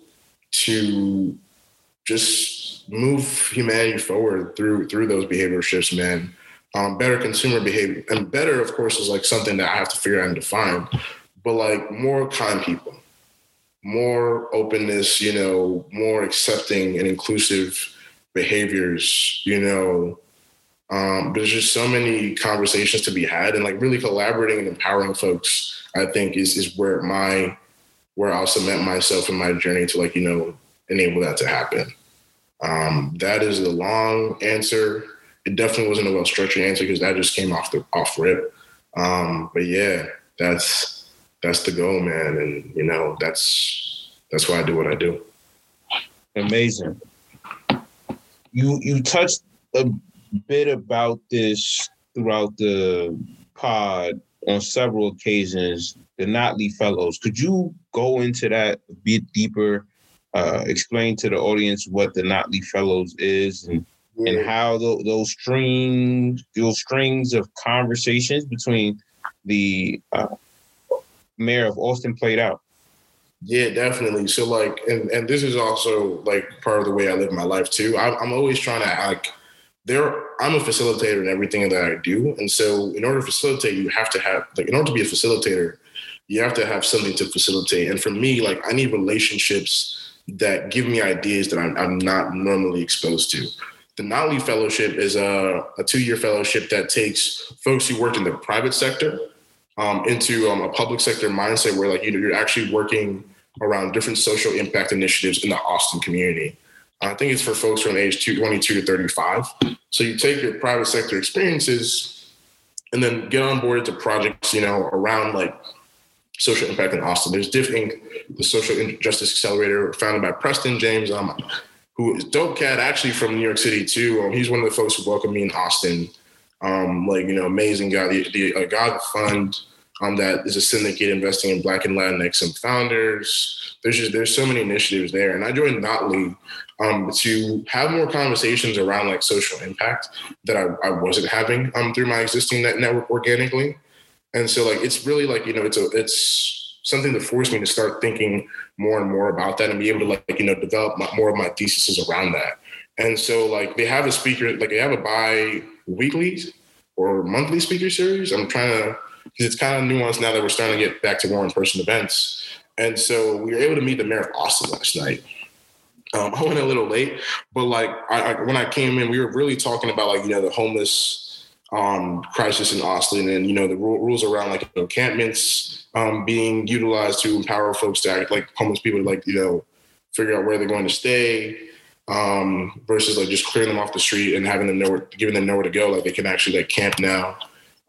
Speaker 3: to just move humanity forward through through those behavior shifts, man. Um, better consumer behavior and better, of course, is like something that I have to figure out and define. But like more kind people, more openness, you know, more accepting and inclusive behaviors, you know, um, there's just so many conversations to be had, and like really collaborating and empowering folks. I think is is where my where I'll cement myself in my journey to like you know enable that to happen. Um, that is the long answer. It definitely wasn't a well structured answer because that just came off the off rip. Um, but yeah, that's that's the goal, man, and you know that's that's why I do what I do.
Speaker 2: Amazing. You you touched a bit about this throughout the pod on several occasions, the Notley Fellows. Could you go into that a bit deeper? Uh, explain to the audience what the Notley Fellows is and yeah. and how the, those strings those strings of conversations between the uh, mayor of Austin played out.
Speaker 3: Yeah, definitely. So like, and and this is also like part of the way I live my life too. I, I'm always trying to like there I'm a facilitator in everything that I do. And so in order to facilitate, you have to have like in order to be a facilitator, you have to have something to facilitate. And for me, like I need relationships that give me ideas that I'm, I'm not normally exposed to. The Notley Fellowship is a, a two-year fellowship that takes folks who work in the private sector um, into um, a public sector mindset where like you know, you're actually working around different social impact initiatives in the Austin community. I think it's for folks from age 22 to 35. So you take your private sector experiences and then get on board to projects, you know, around like social impact in Austin. There's different the social justice accelerator founded by Preston James, um, who is dope cat actually from New York City too. Um, he's one of the folks who welcomed me in Austin. Um, like you know, amazing guy. The, the uh, God Fund um, that is a syndicate investing in Black and Latinx and founders. There's just there's so many initiatives there, and I joined Notley um, to have more conversations around like social impact that I, I wasn't having um, through my existing net network organically. And so like it's really like you know it's a it's something that forced me to start thinking more and more about that and be able to like you know develop my, more of my theses around that. And so like they have a speaker, like they have a bi-weekly or monthly speaker series. I'm trying to because it's kind of nuanced now that we're starting to get back to more in-person events. And so we were able to meet the mayor of Austin last night. Um, I went a little late, but like I, I, when I came in, we were really talking about like you know the homeless um, crisis in Austin, and you know the rules around like encampments um, being utilized to empower folks to act like homeless people to like you know figure out where they're going to stay um, versus like just clearing them off the street and having them know giving them nowhere to go. Like they can actually like camp now.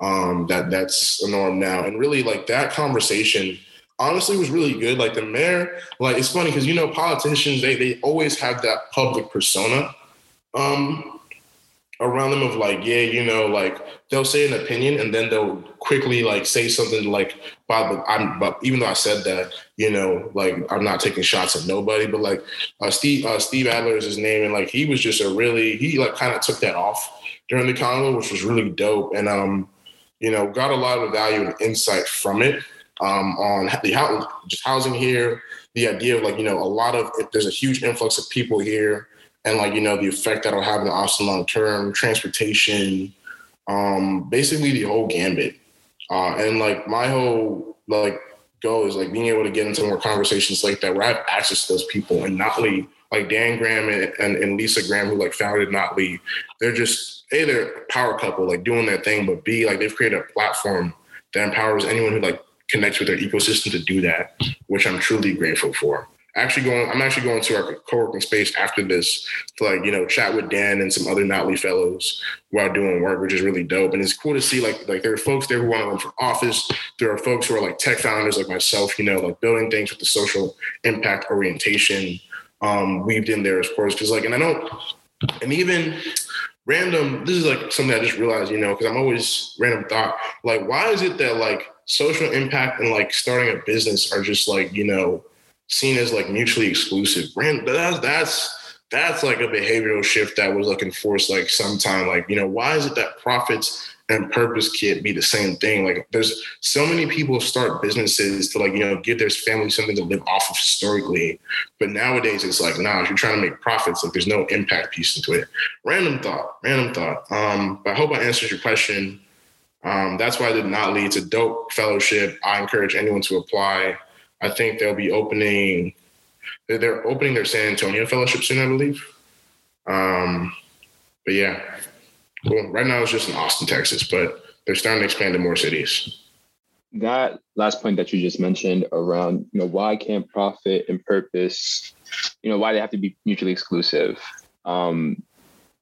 Speaker 3: Um, that that's a norm now, and really like that conversation honestly was really good. Like the mayor, like it's funny because you know politicians they they always have that public persona um around them of like yeah you know like they'll say an opinion and then they'll quickly like say something like but I'm but even though I said that you know like I'm not taking shots at nobody but like uh, Steve uh, Steve Adler is his name and like he was just a really he like kind of took that off during the convo which was really dope and um you know got a lot of value and insight from it um, on the how, just housing here, the idea of like, you know, a lot of, if there's a huge influx of people here and like, you know, the effect that'll have on Austin long term, transportation, um, basically the whole gambit. Uh, and like my whole like goal is like being able to get into more conversations like that where I have access to those people and Notley, like Dan Graham and, and, and Lisa Graham, who like founded Notley, they're just, A, they're a power couple, like doing their thing, but B, like they've created a platform that empowers anyone who like connects with their ecosystem to do that, which I'm truly grateful for. Actually going, I'm actually going to our co-working space after this to like, you know, chat with Dan and some other Notley fellows while doing work, which is really dope. And it's cool to see like like there are folks there who want to run for office. There are folks who are like tech founders like myself, you know, like building things with the social impact orientation um, weaved in there, of course. Cause like, and I don't, and even random, this is like something I just realized, you know, because I'm always random thought, like, why is it that like social impact and like starting a business are just like you know seen as like mutually exclusive. Brand that's that's that's like a behavioral shift that was like enforced like sometime like you know why is it that profits and purpose can't be the same thing? Like there's so many people start businesses to like you know give their family something to live off of historically. But nowadays it's like nah if you're trying to make profits like there's no impact piece into it. Random thought random thought. Um but i hope i answered your question. Um, that's why I did not lead to dope fellowship. I encourage anyone to apply. I think they'll be opening. They're opening their San Antonio fellowship soon, I believe. Um, but yeah. Right now it's just in Austin, Texas, but they're starting to expand to more cities.
Speaker 1: That last point that you just mentioned around, you know, why can't profit and purpose, you know, why they have to be mutually exclusive. Um,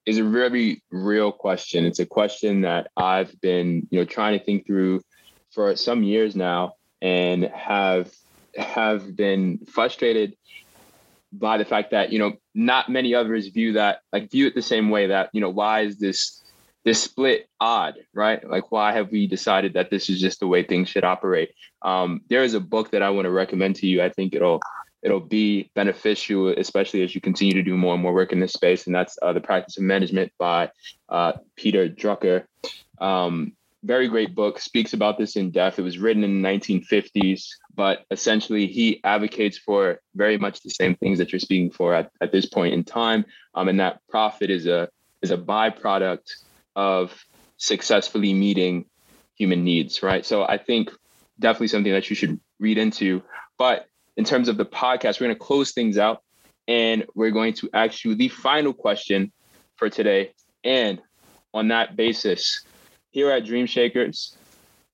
Speaker 1: is a very real question. It's a question that I've been, you know, trying to think through for some years now and have have been frustrated by the fact that, you know, not many others view that like view it the same way that, you know, why is this this split odd, right? Like why have we decided that this is just the way things should operate? Um, there is a book that I want to recommend to you. I think it'll it'll be beneficial, especially as you continue to do more and more work in this space. And that's uh, The Practice of Management by uh, Peter Drucker. Um, very great book, speaks about this in depth. It was written in the 1950s, but essentially he advocates for very much the same things that you're speaking for at, at this point in time. Um, and that profit is a is a byproduct of successfully meeting human needs, right? So I think definitely something that you should read into. But in terms of the podcast, we're going to close things out and we're going to ask you the final question for today. And on that basis, here at Dream Shakers,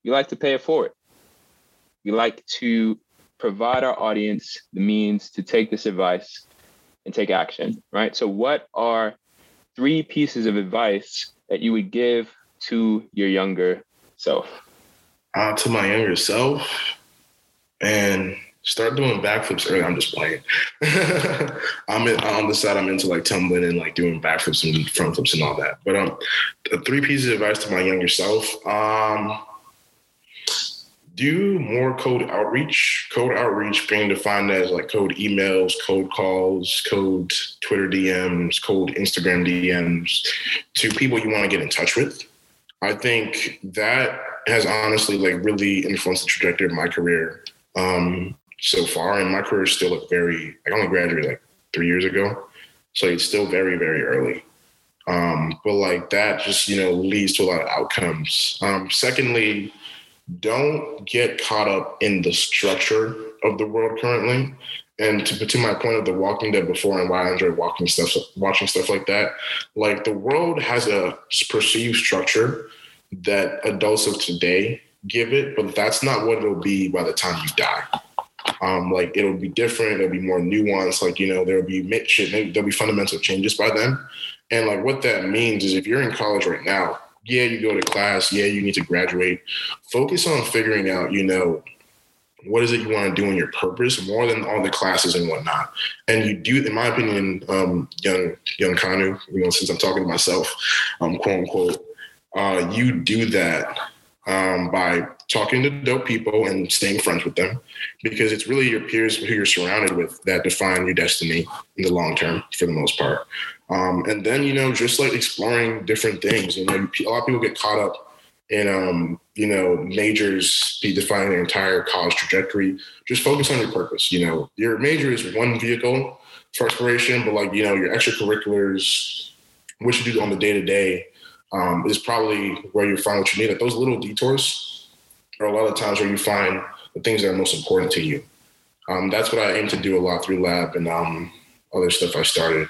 Speaker 1: we like to pay it forward. We like to provide our audience the means to take this advice and take action, right? So, what are three pieces of advice that you would give to your younger self?
Speaker 3: Uh, to my younger self, and start doing backflips early. I'm just playing. I'm in, on the side. I'm into like tumbling and like doing backflips and front flips and all that. But um, three pieces of advice to my younger self. Um, do more code outreach. Code outreach being defined as like code emails, code calls, code Twitter DMs, code Instagram DMs to people you want to get in touch with. I think that has honestly like really influenced the trajectory of my career. Um, so far, and my career is still like very. I only graduated like three years ago, So it's still very, very early. Um, but like that just, you know, leads to a lot of outcomes. Um, secondly, don't get caught up in the structure of the world currently. And to, to my point of the Walking Dead before and why I enjoy walking stuff, watching stuff like that, like the world has a perceived structure that adults of today give it, but that's not what it'll be by the time you die. Um, like it'll be different, it'll be more nuanced. Like you know, there'll be shit, there'll be fundamental changes by then. And like what that means is, if you're in college right now, yeah, you go to class, yeah, you need to graduate. Focus on figuring out, you know, what is it you want to do in your purpose more than all the classes and whatnot. And you do, in my opinion, um, young young Kanu, you know, since I'm talking to myself, um, quote unquote, uh, you do that um, by talking to dope people and staying friends with them because it's really your peers who you're surrounded with that define your destiny in the long term for the most part. Um, and then, you know, just like exploring different things. You know, a lot of people get caught up in, um, you know, majors be defining their entire college trajectory. Just focus on your purpose. You know, your major is one vehicle for exploration, but like, you know, your extracurriculars, what you do on the day to day is probably where you find what you need. Like those little detours are a lot of times where you find the things that are most important to you. Um, that's what I aim to do a lot through lab and um, other stuff I started.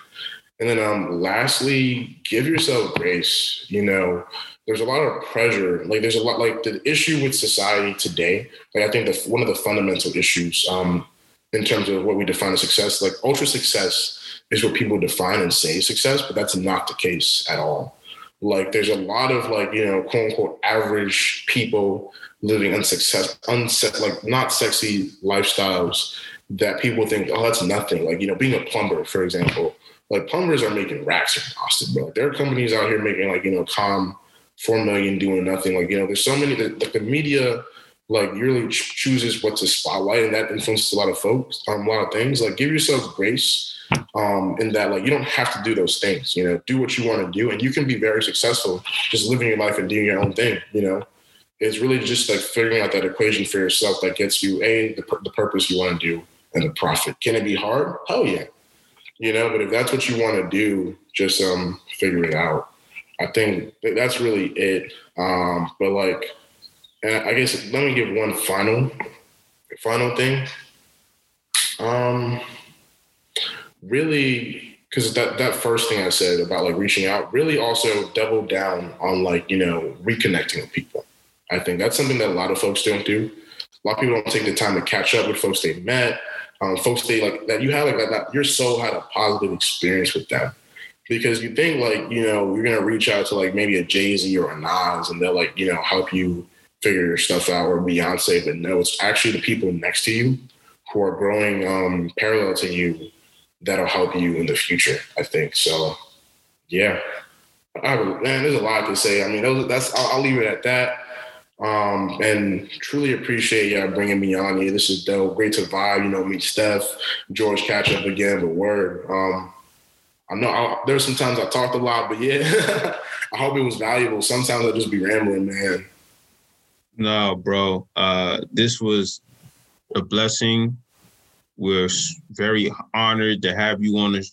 Speaker 3: And then um, lastly, give yourself grace. You know, there's a lot of pressure. Like there's a lot like the issue with society today. Like I think that one of the fundamental issues um, in terms of what we define as success, like ultra success is what people define and say success, but that's not the case at all. Like there's a lot of like, you know, quote unquote average people living unsuccess, unset like not sexy lifestyles that people think, oh, that's nothing. Like, you know, being a plumber, for example like plumbers are making racks in Austin, bro. There are companies out here making like, you know, calm four million doing nothing. Like, you know, there's so many that the, the media like really ch- chooses what to spotlight and that influences a lot of folks, um, a lot of things. Like give yourself grace um in that like you don't have to do those things, you know, do what you want to do and you can be very successful just living your life and doing your own thing, you know. It's really just like figuring out that equation for yourself that gets you a the, the purpose you want to do and the profit. Can it be hard? Hell yeah you know. But if that's what you want to do, just um figure it out. I think that's really it. Um, but like, and I guess let me give one final, final thing. Um, really, because that that first thing I said about like reaching out, really also double down on like you know reconnecting with people. I think that's something that a lot of folks don't do. A lot of people don't take the time to catch up with folks they met um, folks say like that you had like that your soul had a positive experience with them because you think like you know you're gonna reach out to like maybe a Jay Z or a Nas and they'll like you know help you figure your stuff out or Beyonce, but no, it's actually the people next to you who are growing um, parallel to you that'll help you in the future. I think so. Yeah, I, man, there's a lot to say. I mean, that's I'll, I'll leave it at that. Um, and truly appreciate y'all bringing me on here. This is dope. Great to vibe, you know, meet Steph, George catch up again, but word. Um, I know I, there's sometimes I talked a lot, but yeah, I hope it was valuable. Sometimes I just be rambling, man.
Speaker 2: No, bro. Uh, this was a blessing. We're very honored to have you on the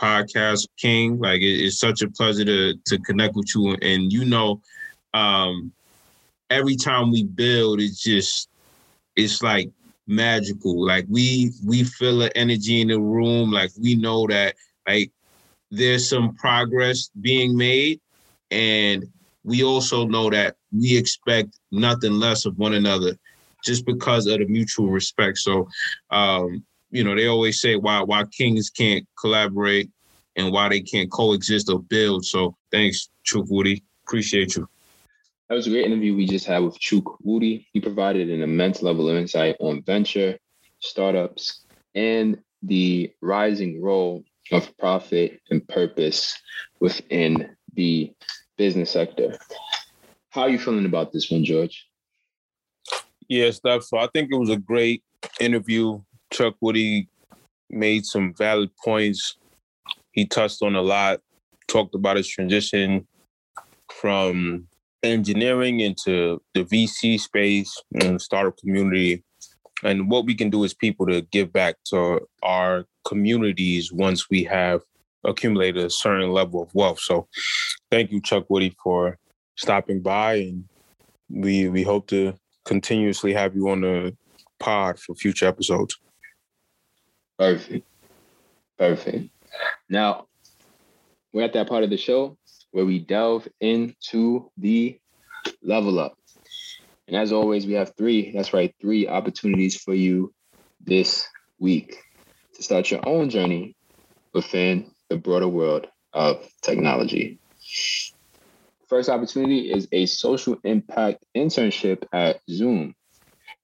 Speaker 2: podcast, King. Like it, it's such a pleasure to to connect with you, and you know, um, every time we build, it's just it's like magical. Like we we feel the energy in the room. Like we know that like there's some progress being made, and we also know that we expect nothing less of one another, just because of the mutual respect. So, um, you know, they always say why why kings can't collaborate and why they can't coexist or build. So, thanks, Chukwudi. Appreciate you.
Speaker 1: That was a great interview we just had with Chukwudi. He provided an immense level of insight on venture, startups, and the rising role of profit and purpose within the business sector. How are you feeling about this one, George?
Speaker 4: Yeah, Steph. So I think it was a great interview. Chukwudi made some valid points. He touched on a lot, talked about his transition from engineering into the VC space and startup community. And what we can do as people to give back to our communities once we have accumulated a certain level of wealth. So thank you, Chukwudi, for stopping by and we we hope to continuously have you on the pod for future episodes.
Speaker 1: Perfect. Perfect. Now, we're at that part of the show where we delve into the level up. And as always, we have three, that's right, three opportunities for you this week to start your own journey within the broader world of technology. First opportunity is a social impact internship at Zoom.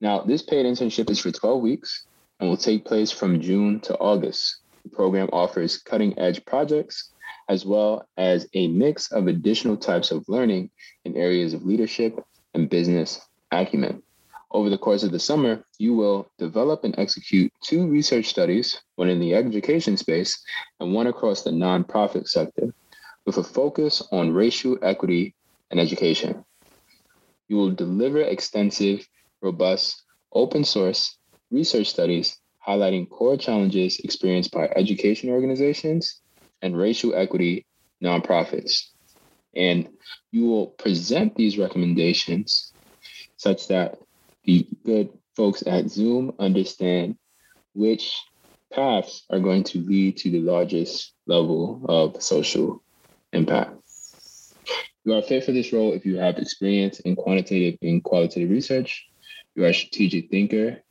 Speaker 1: Now, this paid internship is for 12 weeks and will take place from June to August. The program offers cutting edge projects as well as a mix of additional types of learning in areas of leadership and business acumen. Over the course of the summer, you will develop and execute two research studies, one in the education space and one across the nonprofit sector, with a focus on racial equity and education. You will deliver extensive, robust, open source research studies highlighting core challenges experienced by education organizations and racial equity nonprofits. And you will present these recommendations such that the good folks at Zoom understand which paths are going to lead to the largest level of social impact. You are fit for this role if you have experience in quantitative and qualitative research, you are a strategic thinker,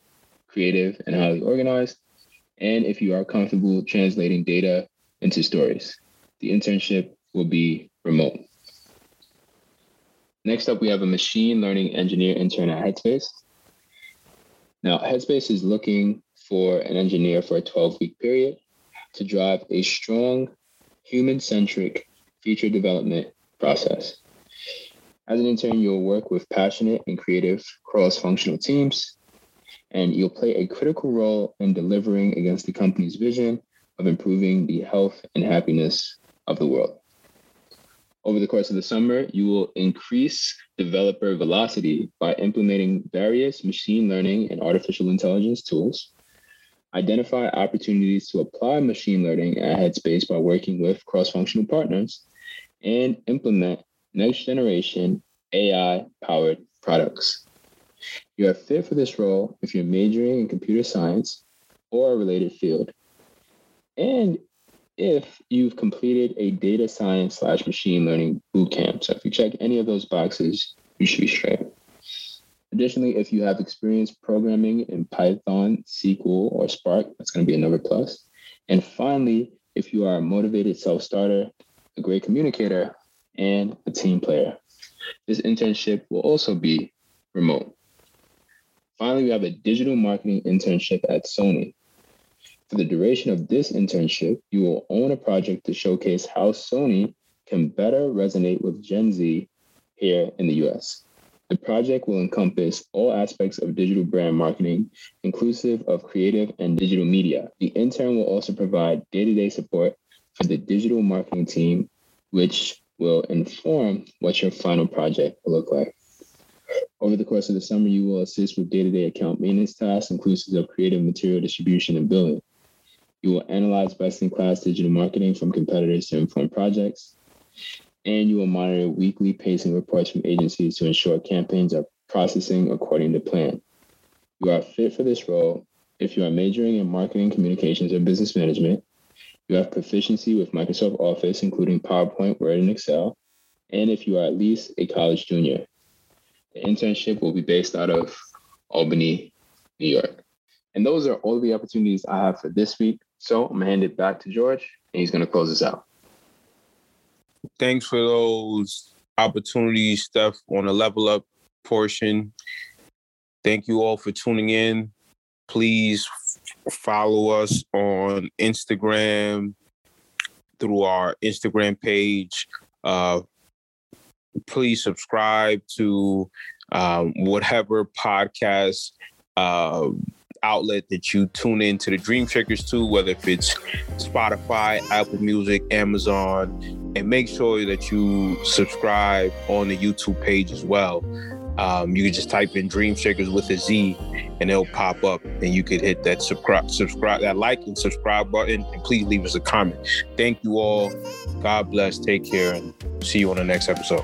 Speaker 1: creative, and highly organized, and if you are comfortable translating data into stories. The internship will be remote. Next up, we have a machine learning engineer intern at Headspace. Now, Headspace is looking for an engineer for a 12 week period to drive a strong human centric feature development process. As an intern, you'll work with passionate and creative cross functional teams, and you'll play a critical role in delivering against the company's vision of improving the health and happiness of the world. Over the course of the summer, you will increase developer velocity by implementing various machine learning and artificial intelligence tools, identify opportunities to apply machine learning at Headspace by working with cross functional partners, and implement next generation AI powered products. You are fit for this role if you're majoring in computer science or a related field. And if you've completed a data science slash machine learning bootcamp. So if you check any of those boxes, you should be straight. Additionally, if you have experience programming in Python, SQL, or Spark, that's going to be another plus. And finally, if you are a motivated self starter, a great communicator, and a team player, this internship will also be remote. Finally, we have a digital marketing internship at Sony. For the duration of this internship, you will own a project to showcase how Sony can better resonate with Gen Z here in the US. The project will encompass all aspects of digital brand marketing, inclusive of creative and digital media. The intern will also provide day to day support for the digital marketing team, which will inform what your final project will look like. Over the course of the summer, you will assist with day to day account maintenance tasks, inclusive of creative material distribution and billing. You will analyze best in class digital marketing from competitors to inform projects. And you will monitor weekly pacing reports from agencies to ensure campaigns are processing according to plan. You are fit for this role if you are majoring in marketing, communications, or business management. You have proficiency with Microsoft Office, including PowerPoint, Word, and Excel. And if you are at least a college junior, the internship will be based out of Albany, New York. And those are all the opportunities I have for this week. So I'm gonna hand it back to George, and he's gonna close us out.
Speaker 4: Thanks for those opportunities, Steph, on the level up portion. Thank you all for tuning in. Please follow us on Instagram through our Instagram page. Uh, please subscribe to um, whatever podcast uh, outlet that you tune in to the Dream Shakers to, whether if it's Spotify, Apple Music, Amazon, and make sure that you subscribe on the YouTube page as well.
Speaker 2: Um, you can just type in Dream Shakers with a Z, and it'll pop up, and you could hit that subscribe, subscribe, that like and subscribe button, and please leave us a comment. Thank you all. God bless. Take care, and see you on the next episode.